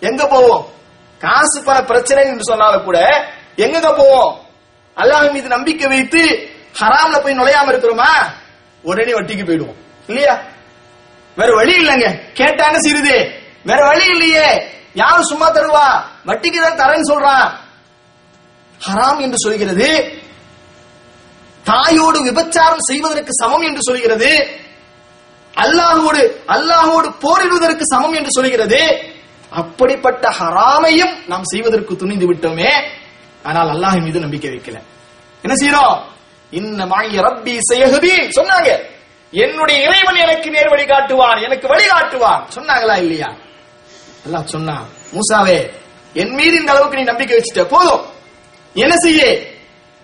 எங்க போவோம்? காசு பண பிரச்சனை என்று சொன்னாலும் கூட எங்க போவோம்? அல்லாஹ் மீது நம்பிக்கை வைத்து ஹராம்ல போய் நுழையாம இருக்கிறோமா? உடனே வட்டிக்கு போயிடுவோம். இல்லையா? வேற வழி இல்லைங்க. கேட்டாங்க சிறிது. வேற வழி இல்லையே. யாரும் சும்மா தருவா? வட்டிக்கு தான் தரேன்னு சொல்றான். ஹராம் என்று சொல்கிறது. தாயோடு விபச்சாரம் செய்வதற்கு சமம் என்று சொல்கிறது. அல்லாஹோடு அல்லாஹோடு போரிடுவதற்கு சமம் என்று சொல்கிறது அப்படிப்பட்ட ஹராமையும் நாம் செய்வதற்கு துணிந்து விட்டோமே. ஆனால் அல்லாஹ் மீது நம்பிக்கை வைக்கல. என்ன செய்யறோம் இன்ன மாய ரப்பி செய்யகுதி சொன்னாங்க. என்னுடைய இறைவன் எனக்கு நேர் வழி காட்டுவான் எனக்கு வழி காட்டுவான் சொன்னாங்களா இல்லையா? அல்லாஹ் சொன்னான் மூசாவே என் மீது இந்த அளவுக்கு நீ நம்பிக்கை வச்சுட்ட போதும். என்ன செய்ய?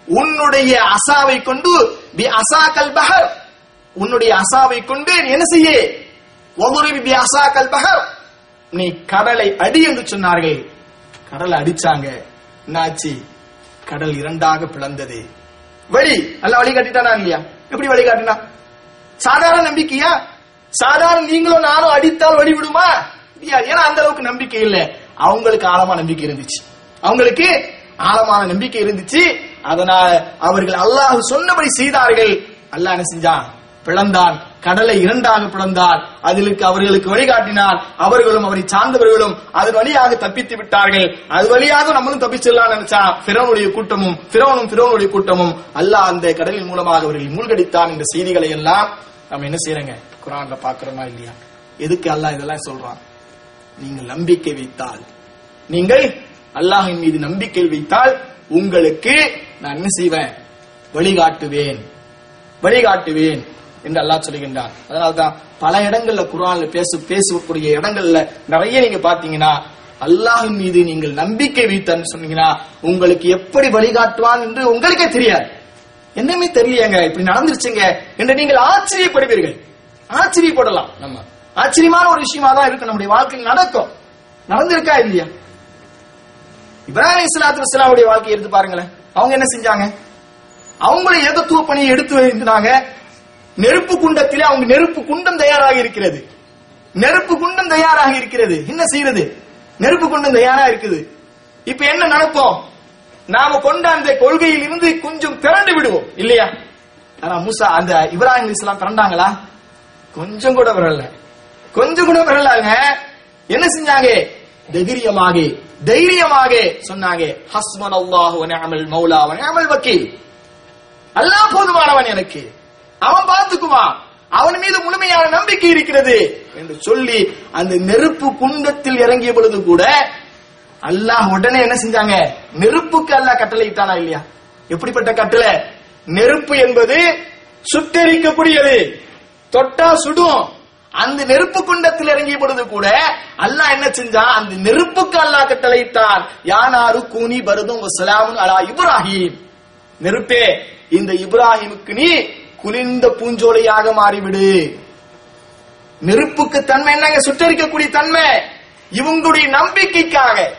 உன்னுடைய அசாவை கொண்டு பி அசாக்கல் பஹர் உன்னுடைய அசாவை கொண்டு நீ என்ன செய்ய? ஒவ்வொரு அசா அசாக்கல் நீ கடலை அடி என்று சொன்னார்கள். கடலை அடிச்சாங்க. என்னாச்சு? கடல் இரண்டாக பிளந்தது. வழி நல்லா வழி காட்டிட்டானா இல்லையா? எப்படி வழி காட்டினா? சாதாரண நம்பிக்கையா? சாதாரண நீங்களும் நானும் அடித்தால் வழி விடுமா? ஏன்னா அந்த அளவுக்கு நம்பிக்கை இல்ல. அவங்களுக்கு ஆழமான நம்பிக்கை இருந்துச்சு. அவங்களுக்கு ஆழமான நம்பிக்கை இருந்துச்சு. அதனால அவர்கள் அல்லாஹ் சொன்னபடி செய்தார்கள். அல்லாஹ் என்ன செஞ்சான்? பிளந்தான். கடலை இரண்டாக பிளந்தான். அதிலுக்கு அவர்களுக்கு வழிகாட்டினார் அவர்களும் அவரை சார்ந்தவர்களும் அது வழியாக தப்பித்து விட்டார்கள். அது வழியாக நம்மளும் தப்பிச்சிடலாம் நினைச்சா பிறவனுடைய கூட்டமும் பிறவனும் பிறவனுடைய கூட்டமும் அல்லாஹ் அந்த கடலின் மூலமாக அவர்கள் மூழ்கடித்தான் இந்த செய்திகளை எல்லாம் நம்ம என்ன செய்யறங்க? குரான்ல பாக்குறோமா இல்லையா? எதுக்கு அல்லாஹ் இதெல்லாம் சொல்றான்? நீங்கள் நம்பிக்கை வைத்தால். நீங்கள் அல்லாஹின் மீது நம்பிக்கை வைத்தால் உங்களுக்கு நான் என்ன செய்வேன்? வழிகாட்டுவேன். வழிகாட்டுவேன். என்று அல்லாஹ் சொல்லுகின்றான் அதனால்தான் பல இடங்கள்ல குரான்ல பேச பேசக்கூடிய இடங்கள்ல நிறைய நீங்க பாத்தீங்கன்னா அல்லாஹின் மீது நீங்கள் நம்பிக்கை வைத்தன்னு சொன்னீங்கன்னா உங்களுக்கு எப்படி வழிகாட்டுவான் என்று உங்களுக்கே தெரியாது. என்னமே தெரியலையாங்க இப்படி நடந்துருச்சுங்க என்று நீங்கள் ஆச்சரியப்படுவீர்கள். ஆச்சரியப்படலாம் நம்ம. ஆச்சரியமான ஒரு விஷயமா தான் இருக்கு நம்முடைய வாழ்க்கையில் நடக்கும். நடந்திருக்கா இல்லையா? இப்ராஹிம் இஸ்லாத்து இஸ்லாமுடைய வாழ்க்கையை எடுத்து பாருங்களேன். அவங்க என்ன செஞ்சாங்க? அவங்களை ஏகத்துவ பணியை எடுத்து வைத்தாங்க நெருப்பு குண்டத்திலே அவங்க நெருப்பு குண்டம் தயாராக இருக்கிறது. நெருப்பு குண்டம் தயாராக இருக்கிறது. என்ன செய்யறது? நெருப்பு குண்டம் தயாரா இருக்குது. இப்ப என்ன நடக்கும் நாம கொண்ட அந்த கொள்கையில் இருந்து கொஞ்சம் திரண்டு விடுவோம் இல்லையா? ஆனா மூசா அந்த இப்ராஹிம் இஸ்லாம் திரண்டாங்களா? கொஞ்சம் கூட வரல கொஞ்சம் கூட வரலாங்க என்ன செஞ்சாங்க? தைரியமாக தைரியமாக சொன்னாங்க. ஹஸ்மன் அல்லாஹு மௌலா வ வக்கீல். அல்லாஹ் போதுமானவன் எனக்கு. அவன் பார்த்துக்குவான். அவன் மீது முழுமையான நம்பிக்கை இருக்கிறது என்று சொல்லி அந்த நெருப்பு குண்டத்தில் இறங்கிய பொழுது கூட அல்லாஹ் உடனே என்ன செஞ்சாங்க? நெருப்புக்கு அல்லாஹ் கட்டளை இட்டானா இல்லையா? எப்படிப்பட்ட கட்டளை? நெருப்பு என்பது சுட்டெரிக்கக்கூடியது. தொட்டா சுடும். அந்த நெருப்பு குண்டத்தில் இறங்கிய பொழுது கூட அல்லாஹ் என்ன செஞ்சான்? அந்த நெருப்புக்கு அல்லாஹ் கட்டளையிட்டான் யானாரு கூனி பருதும் வசலாமுன் அலா இப்ராஹிம். நெருப்பே இந்த இப்ராஹிமுக்கு நீ குளிர்ந்த பூஞ்சோலையாக மாறிவிடு. நெருப்புக்கு தன்மை என்னங்க? சுட்டரிக்கக்கூடிய தன்மை. இவங்களுடைய நம்பிக்கைக்காக.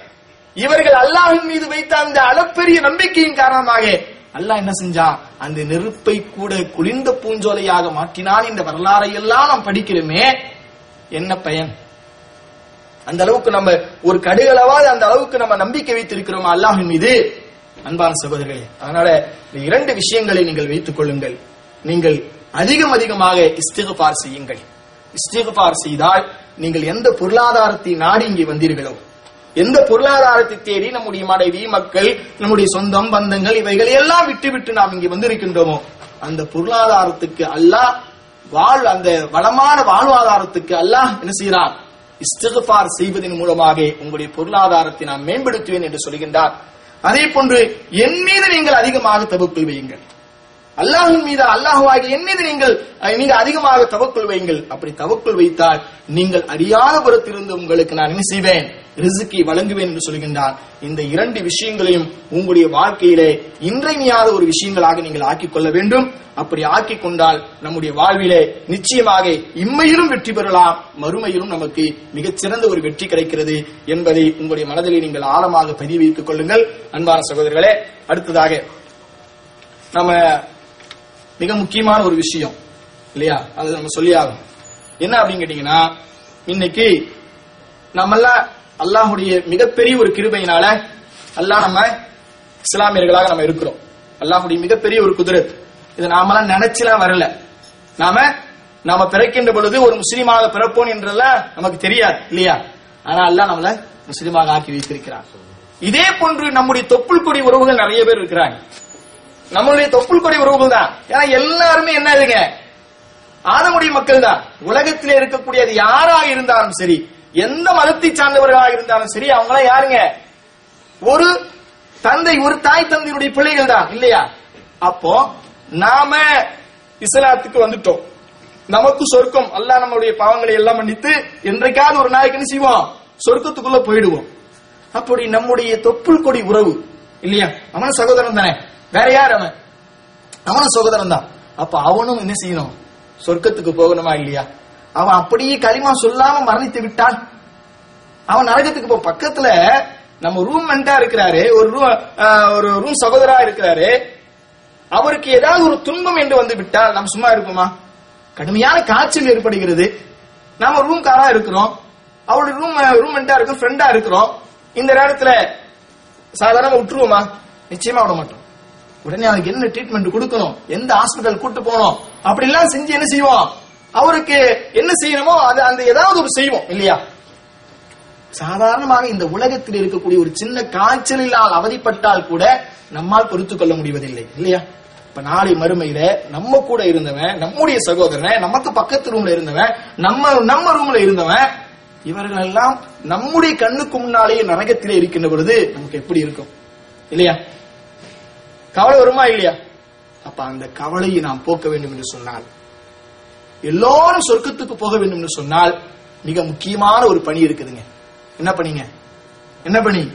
இவர்கள் அல்லாஹின் மீது வைத்த அந்த அளப்பெரிய நம்பிக்கையின் காரணமாக அல்லாஹ் என்ன செஞ்சான் அந்த நெருப்பை கூட குளிர்ந்த பூஞ்சோலையாக மாற்றினான் இந்த வரலாறை எல்லாம் நாம் படிக்கிறோமே. என்ன பயன்? அந்த அளவுக்கு நம்ம ஒரு கடுகளவாது அந்த அளவுக்கு நம்ம நம்பிக்கை வைத்திருக்கிறோம் அல்லாஹின் மீது? அன்பான சகோதரர்களே அதனால இந்த இரண்டு விஷயங்களை நீங்கள் வைத்துக் கொள்ளுங்கள். நீங்கள் அதிகம் அதிகமாக இஸ்திகபார் செய்யுங்கள். இஸ்திகபார் செய்தால் நீங்கள் எந்த பொருளாதாரத்தை நாடி இங்கே வந்தீர்களோ எந்த பொருளாதாரத்தை தேடி நம்முடைய மனைவி மக்கள் நம்முடைய சொந்தம் பந்தங்கள் இவைகளை எல்லாம் விட்டு விட்டு நாம் இங்கே வந்திருக்கின்றோமோ அந்த பொருளாதாரத்துக்கு அல்லாஹ் வாழ் அந்த வளமான வாழ்வாதாரத்துக்கு அல்லாஹ் என்ன செய்கிறான்? இஸ்திகபார் செய்வதன் மூலமாக உங்களுடைய பொருளாதாரத்தை நான் மேம்படுத்துவேன் என்று சொல்கின்றார். அதே போன்று என் மீது நீங்கள் அதிகமாக தவக்குள் வையுங்கள். அல்லாஹின் மீது அல்லாஹுவாகி என் மீது நீங்கள் அஹ், அதிகமாக தவக்குள் வையுங்கள். அப்படி தவக்குள் வைத்தால் நீங்கள் அறியாத புறத்திலிருந்து உங்களுக்கு நான் என்ன செய்வேன்? ரிசுக்கி வழங்குவேன் என்று சொல்கின்றான் இந்த இரண்டு விஷயங்களையும் உங்களுடைய வாழ்க்கையிலே இன்றைமையாத ஒரு விஷயங்களாக நீங்கள் ஆக்கிக் கொள்ள வேண்டும். அப்படி ஆக்கிக் கொண்டால் நம்முடைய வாழ்விலே நிச்சயமாக இம்மையிலும் வெற்றி பெறலாம். மறுமையிலும் நமக்கு மிகச்சிறந்த ஒரு வெற்றி கிடைக்கிறது என்பதை உங்களுடைய மனதிலே நீங்கள் ஆழமாக பதிவு வைத்துக் கொள்ளுங்கள். அன்பான சகோதரர்களே அடுத்ததாக நம்ம மிக முக்கியமான ஒரு விஷயம். இல்லையா? அது நம்ம சொல்லி ஆகணும். என்ன அப்படின்னு கேட்டீங்கன்னா இன்னைக்கு நம்மெல்லாம் அல்லாஹுடைய மிகப்பெரிய ஒரு கிருபையினால அல்லாஹ் நம்ம இஸ்லாமியர்களாக நம்ம இருக்கிறோம். அல்லாஹுடைய மிகப்பெரிய ஒரு குதிரத் இது நாமெல்லாம் நினைச்சுலாம் வரல. நாம நாம பிறக்கின்ற பொழுது ஒரு முஸ்லீமாக பிறப்போம் என்றெல்லாம் நமக்கு தெரியாது. இல்லையா? ஆனா அல்லாஹ் நம்மள முஸ்லீமாக ஆக்கி வைத்திருக்கிறார் இதே போன்று நம்முடைய தொப்புள் கொடி உறவுகள் நிறைய பேர் இருக்கிறாங்க. நம்மளுடைய தொப்புள் கொடி உறவுகள் தான் ஏன்னா எல்லாருமே என்ன இல்லைங்க ஆதமுடைய மக்கள் தான் உலகத்திலே இருக்கக்கூடிய அது யாராக இருந்தாலும் சரி எந்த மதத்தை சார்ந்தவர்களாக இருந்தாலும் சரி அவங்களாம் யாருங்க? ஒரு தந்தை ஒரு தாய் தந்தையுடைய பிள்ளைகள் தான் இல்லையா? அப்போ நாம இஸ்லாத்துக்கு வந்துட்டோம். நமக்கு சொர்க்கம். அல்லா நம்மளுடைய பாவங்களை எல்லாம் மன்னித்து என்றைக்காவது ஒரு நாளைக்கு என்ன செய்வோம்? சொர்க்கத்துக்குள்ள போயிடுவோம். அப்படி நம்முடைய தொப்புள் கொடி உறவு இல்லையா? அவன சகோதரன் தானே? வேற யார் அவன்? அவனும் சகோதரன் தான் அப்ப அவனும் என்ன செய்யணும்? சொர்க்கத்துக்கு போகணுமா இல்லையா? அவன் அப்படியே களிமா சொல்லாம மரணித்து விட்டான். அவன் நரகத்துக்கு போ பக்கத்துல நம்ம ரூம் மெண்டா இருக்கிறாரு. ஒரு ரூம் ஒரு ரூம் சகோதரா இருக்கிறாரு. அவருக்கு ஏதாவது ஒரு துன்பம் என்று வந்து விட்டால் நம்ம சும்மா இருக்குமா கடுமையான காய்ச்சல் ஏற்படுகிறது. நாம ரூம் காரா இருக்கிறோம். அவருடைய ரூம் ரூம் மெண்டா இருக்கும் ஃப்ரெண்டா இருக்கிறோம். இந்த நேரத்துல சாதாரண விட்டுருவோமா? நிச்சயமா விட மாட்டோம். உடனே அவனுக்கு என்ன ட்ரீட்மெண்ட் கொடுக்கணும்? எந்த ஹாஸ்பிட்டல் கூட்டு போகணும்? அப்படி எல்லாம் செஞ்சு என்ன செய்வோம் அவருக்கு என்ன செய்யணுமோ அது அந்த ஏதாவது ஒரு செய்வோம் இல்லையா? சாதாரணமாக இந்த உலகத்தில் இருக்கக்கூடிய ஒரு சின்ன காய்ச்சலினால் அவதிப்பட்டால் கூட நம்மால் பொறுத்துக் கொள்ள முடிவதில்லை இல்லையா? இப்ப நாளை மறுமையில நம்ம கூட இருந்தவன் நம்முடைய சகோதரன் நமக்கு பக்கத்து ரூம்ல இருந்தவன் நம்ம நம்ம ரூம்ல இருந்தவன் இவர்கள் எல்லாம் நம்முடைய கண்ணுக்கு முன்னாலேயே நரகத்திலே இருக்கின்ற பொழுது நமக்கு எப்படி இருக்கும் இல்லையா? கவலை வருமா இல்லையா? அப்ப அந்த கவலையை நாம் போக்க வேண்டும் என்று சொன்னால் எல்லாரும் சொர்க்கத்துக்கு போக வேண்டும் என்று சொன்னால் மிக முக்கியமான ஒரு பணி இருக்குதுங்க. என்ன பணிங்க? என்ன பணி?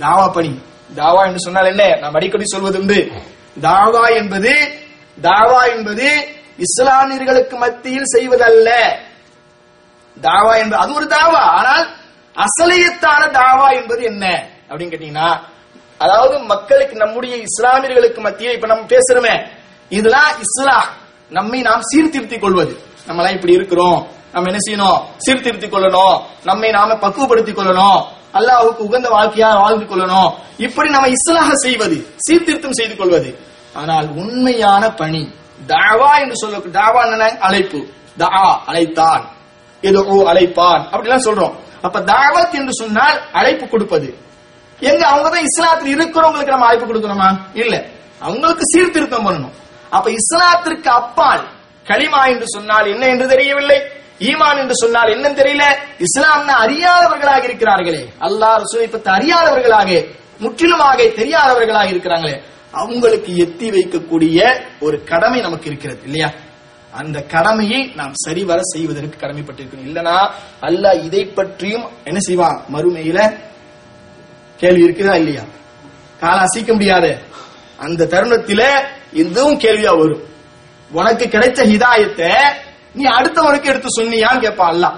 தாவா பணி. தாவா என்று சொன்னால் என்ன? நாம் அடிக்கடி சொல்வது உண்டு தாவா என்பது தாவா என்பது இஸ்லாமியர்களுக்கு மத்தியில் செய்வதல்ல. தாவா என்பது அது ஒரு தாவா. ஆனால் அசலியத்தான தாவா என்பது என்ன? அப்படின்னு கேட்டீங்கன்னா அதாவது மக்களுக்கு நம்முடைய இஸ்லாமியர்களுக்கு மத்தியே இப்ப நம்ம பேசுறோமே இதெல்லாம் இஸ்லாம் நம்மை நாம் சீர்திருத்திக் கொள்வது. நம்மளாம் இப்படி இருக்கிறோம். நம்ம என்ன செய்யணும்? சீர்திருத்திக் கொள்ளணும். நம்மை நாம பக்குவப்படுத்திக் கொள்ளணும். அல்லாஹுக்கு உகந்த வாழ்க்கையா வாழ்ந்து கொள்ளணும். இப்படி நம்ம இஸ்லாக செய்வது சீர்திருத்தம் செய்து கொள்வது. ஆனால் உண்மையான பணி தாவா என்று சொல்ல தாவா என்ன அழைப்பு. தா அழைத்தான். எதோ அழைப்பான். அப்படிலாம் சொல்றோம். அப்ப தாவத் என்று சொன்னால் அழைப்பு கொடுப்பது. எங்க அவங்கதான் இஸ்லாத்தில் இருக்கிறவங்களுக்கு நம்ம அழைப்பு கொடுக்கணுமா? இல்ல. அவங்களுக்கு சீர்திருத்தம் பண்ணணும். அப்ப இஸ்லாத்திற்கு அப்பால் களிமா என்று சொன்னால் என்ன என்று தெரியவில்லை? ஈமான் என்று சொன்னால் என்னன்னு தெரியல? இஸ்லாம்னா அறியாதவர்களாக இருக்கிறார்களே. அல்லாஹ் ரசூலை அறியாதவர்களாக முற்றிலுமாக தெரியாதவர்களாக இருக்கிறாங்களே. அவங்களுக்கு எத்தி வைக்கக்கூடிய ஒரு கடமை நமக்கு இருக்கிறது இல்லையா? அந்த கடமையை நாம் சரிவர செய்வதற்கு கடமைப்பட்டிருக்கணும். இல்லனா அல்லாஹ் இதை பற்றியும் என்ன செய்வான்? மறுமையில கேள்வி இருக்குதா இல்லையா? கால அசைக்க முடியாது. அந்த தருணத்தில இதுவும் கேள்வியா வரும். உனக்கு கிடைச்ச ஹிதாயத்தை நீ அடுத்தவனுக்கு எடுத்து சொன்னியான்னு கேட்பான் அல்லாஹ்.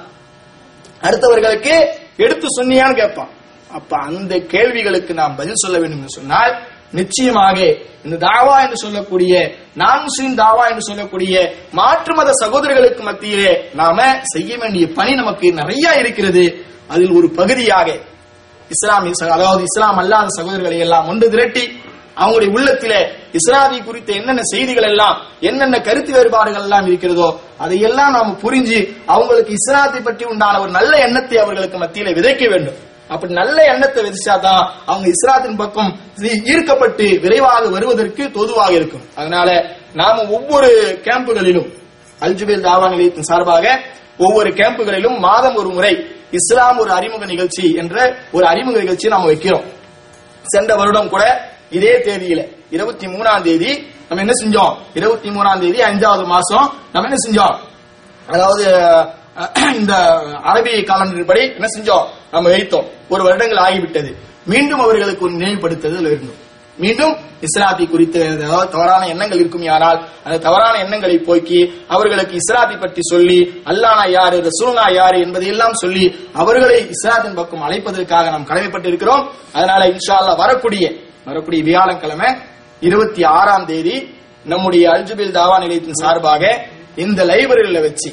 அடுத்தவர்களுக்கு எடுத்து சொன்னியான்னு கேட்பான். அப்ப அந்த கேள்விகளுக்கு நாம் பதில் சொல்ல வேண்டும் என்று சொன்னால் நிச்சயமாக இந்த தாவா என்று சொல்லக்கூடிய நான் முஸ்லீம் தாவா என்று சொல்லக்கூடிய மாற்று மத சகோதரர்களுக்கு மத்தியிலே நாம செய்ய வேண்டிய பணி நமக்கு நிறைய இருக்கிறது. அதில் ஒரு பகுதியாக இஸ்லாமிய அதாவது இஸ்லாம் அல்லாத சகோதரர்களை எல்லாம் ஒன்று திரட்டி அவங்களுடைய உள்ளத்திலே இஸ்லாமி குறித்த என்னென்ன செய்திகள் எல்லாம் என்னென்ன கருத்து வேறுபாடுகள் எல்லாம் இருக்கிறதோ அதையெல்லாம் நாம் புரிஞ்சு அவங்களுக்கு இஸ்லாத்தை பற்றி உண்டான ஒரு நல்ல எண்ணத்தை அவர்களுக்கு மத்தியில விதைக்க வேண்டும். அப்படி நல்ல எண்ணத்தை விதைச்சாதான் அவங்க இஸ்லாத்தின் பக்கம் ஈர்க்கப்பட்டு விரைவாக வருவதற்கு தொதுவாக இருக்கும். அதனால நாம ஒவ்வொரு கேம்புகளிலும் அல்ஜுபேல் தாவா நிலையத்தின் சார்பாக ஒவ்வொரு கேம்புகளிலும் மாதம் ஒரு முறை இஸ்லாம் ஒரு அறிமுக நிகழ்ச்சி என்ற ஒரு அறிமுக நிகழ்ச்சியை நாம வைக்கிறோம். சென்ற வருடம் கூட இதே தேதியில இருபத்தி மூணாம் தேதி நம்ம என்ன செஞ்சோம்? இருபத்தி மூணாம் தேதி அஞ்சாவது மாசம் நம்ம என்ன செஞ்சோம்? அதாவது இந்த அரபி காலண்டர் படி என்ன செஞ்சோம்? நம்ம வைத்தோம். ஒரு வருடங்கள் ஆகிவிட்டது. மீண்டும் அவர்களுக்கு ஒரு நினைவுபடுத்துதல் இருந்தோம் மீண்டும் இஸ்லாத்தை குறித்து ஏதாவது தவறான எண்ணங்கள் இருக்கும் யாரால் அந்த தவறான எண்ணங்களை போக்கி அவர்களுக்கு இஸ்லாத்தை பற்றி சொல்லி அல்லானா யாரு ரசூலனா யாரு என்பதை எல்லாம் சொல்லி அவர்களை இஸ்லாத்தின் பக்கம் அழைப்பதற்காக நாம் கடமைப்பட்டிருக்கிறோம். அதனால இன்ஷா அல்லாஹ் வரக்கூடிய வரக்கூடிய வியாழக்கிழமை இருபத்தி ஆறாம் தேதி நம்முடைய அல்ஜுபில் தாவா நிலையத்தின் சார்பாக இந்த லைப்ரரியில வச்சு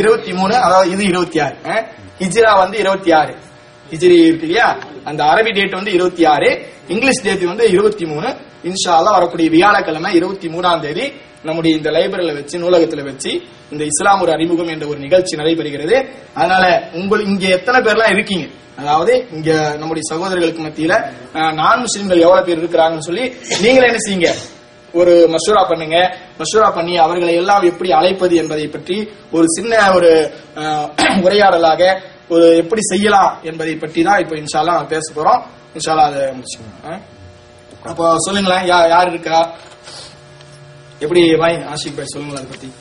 இருபத்தி மூணு. அதாவது இது இருபத்தி ஆறு ஹிஜ்ரா வந்து இருபத்தி ஆறு. ஹிஜிரி இருக்கு இல்லையா? அந்த அரபி டேட் வந்து இருபத்தி ஆறு இங்கிலீஷ் டேட் வந்து இருபத்தி மூணு. இன்ஷா வரக்கூடிய வியாழக்கிழமை இருபத்தி மூணாம் தேதி நம்முடைய இந்த லைப்ரரியில வச்சு நூலகத்துல வச்சு இந்த இஸ்லாம் ஒரு அறிமுகம் என்ற ஒரு நிகழ்ச்சி நடைபெறுகிறது. அதனால உங்கள் இங்க எத்தனை பேர்லாம் இருக்கீங்க? அதாவது இங்க நம்முடைய சகோதரர்களுக்கு மத்தியில நான் முஸ்லிம்கள் எவ்வளவு பேர் இருக்கிறாங்கன்னு சொல்லி நீங்களே என்ன செய்யுங்க? ஒரு மசூரா பண்ணுங்க. மசூரா பண்ணி அவர்களை எல்லாம் எப்படி அழைப்பது என்பதை பற்றி ஒரு சின்ன ஒரு உரையாடலாக ஒரு எப்படி செய்யலாம் என்பதை பற்றி தான் இப்போ இன்ஷால்லா பேச போறோம். இன்ஷால்லா அதை முடிச்சுக்கோங்க அப்போ சொல்லுங்களேன் யா- யார் இருக்கா? எப்படி வாய் ஆஷிக் பாய் சொல்லுங்களேன் அதை பத்தி.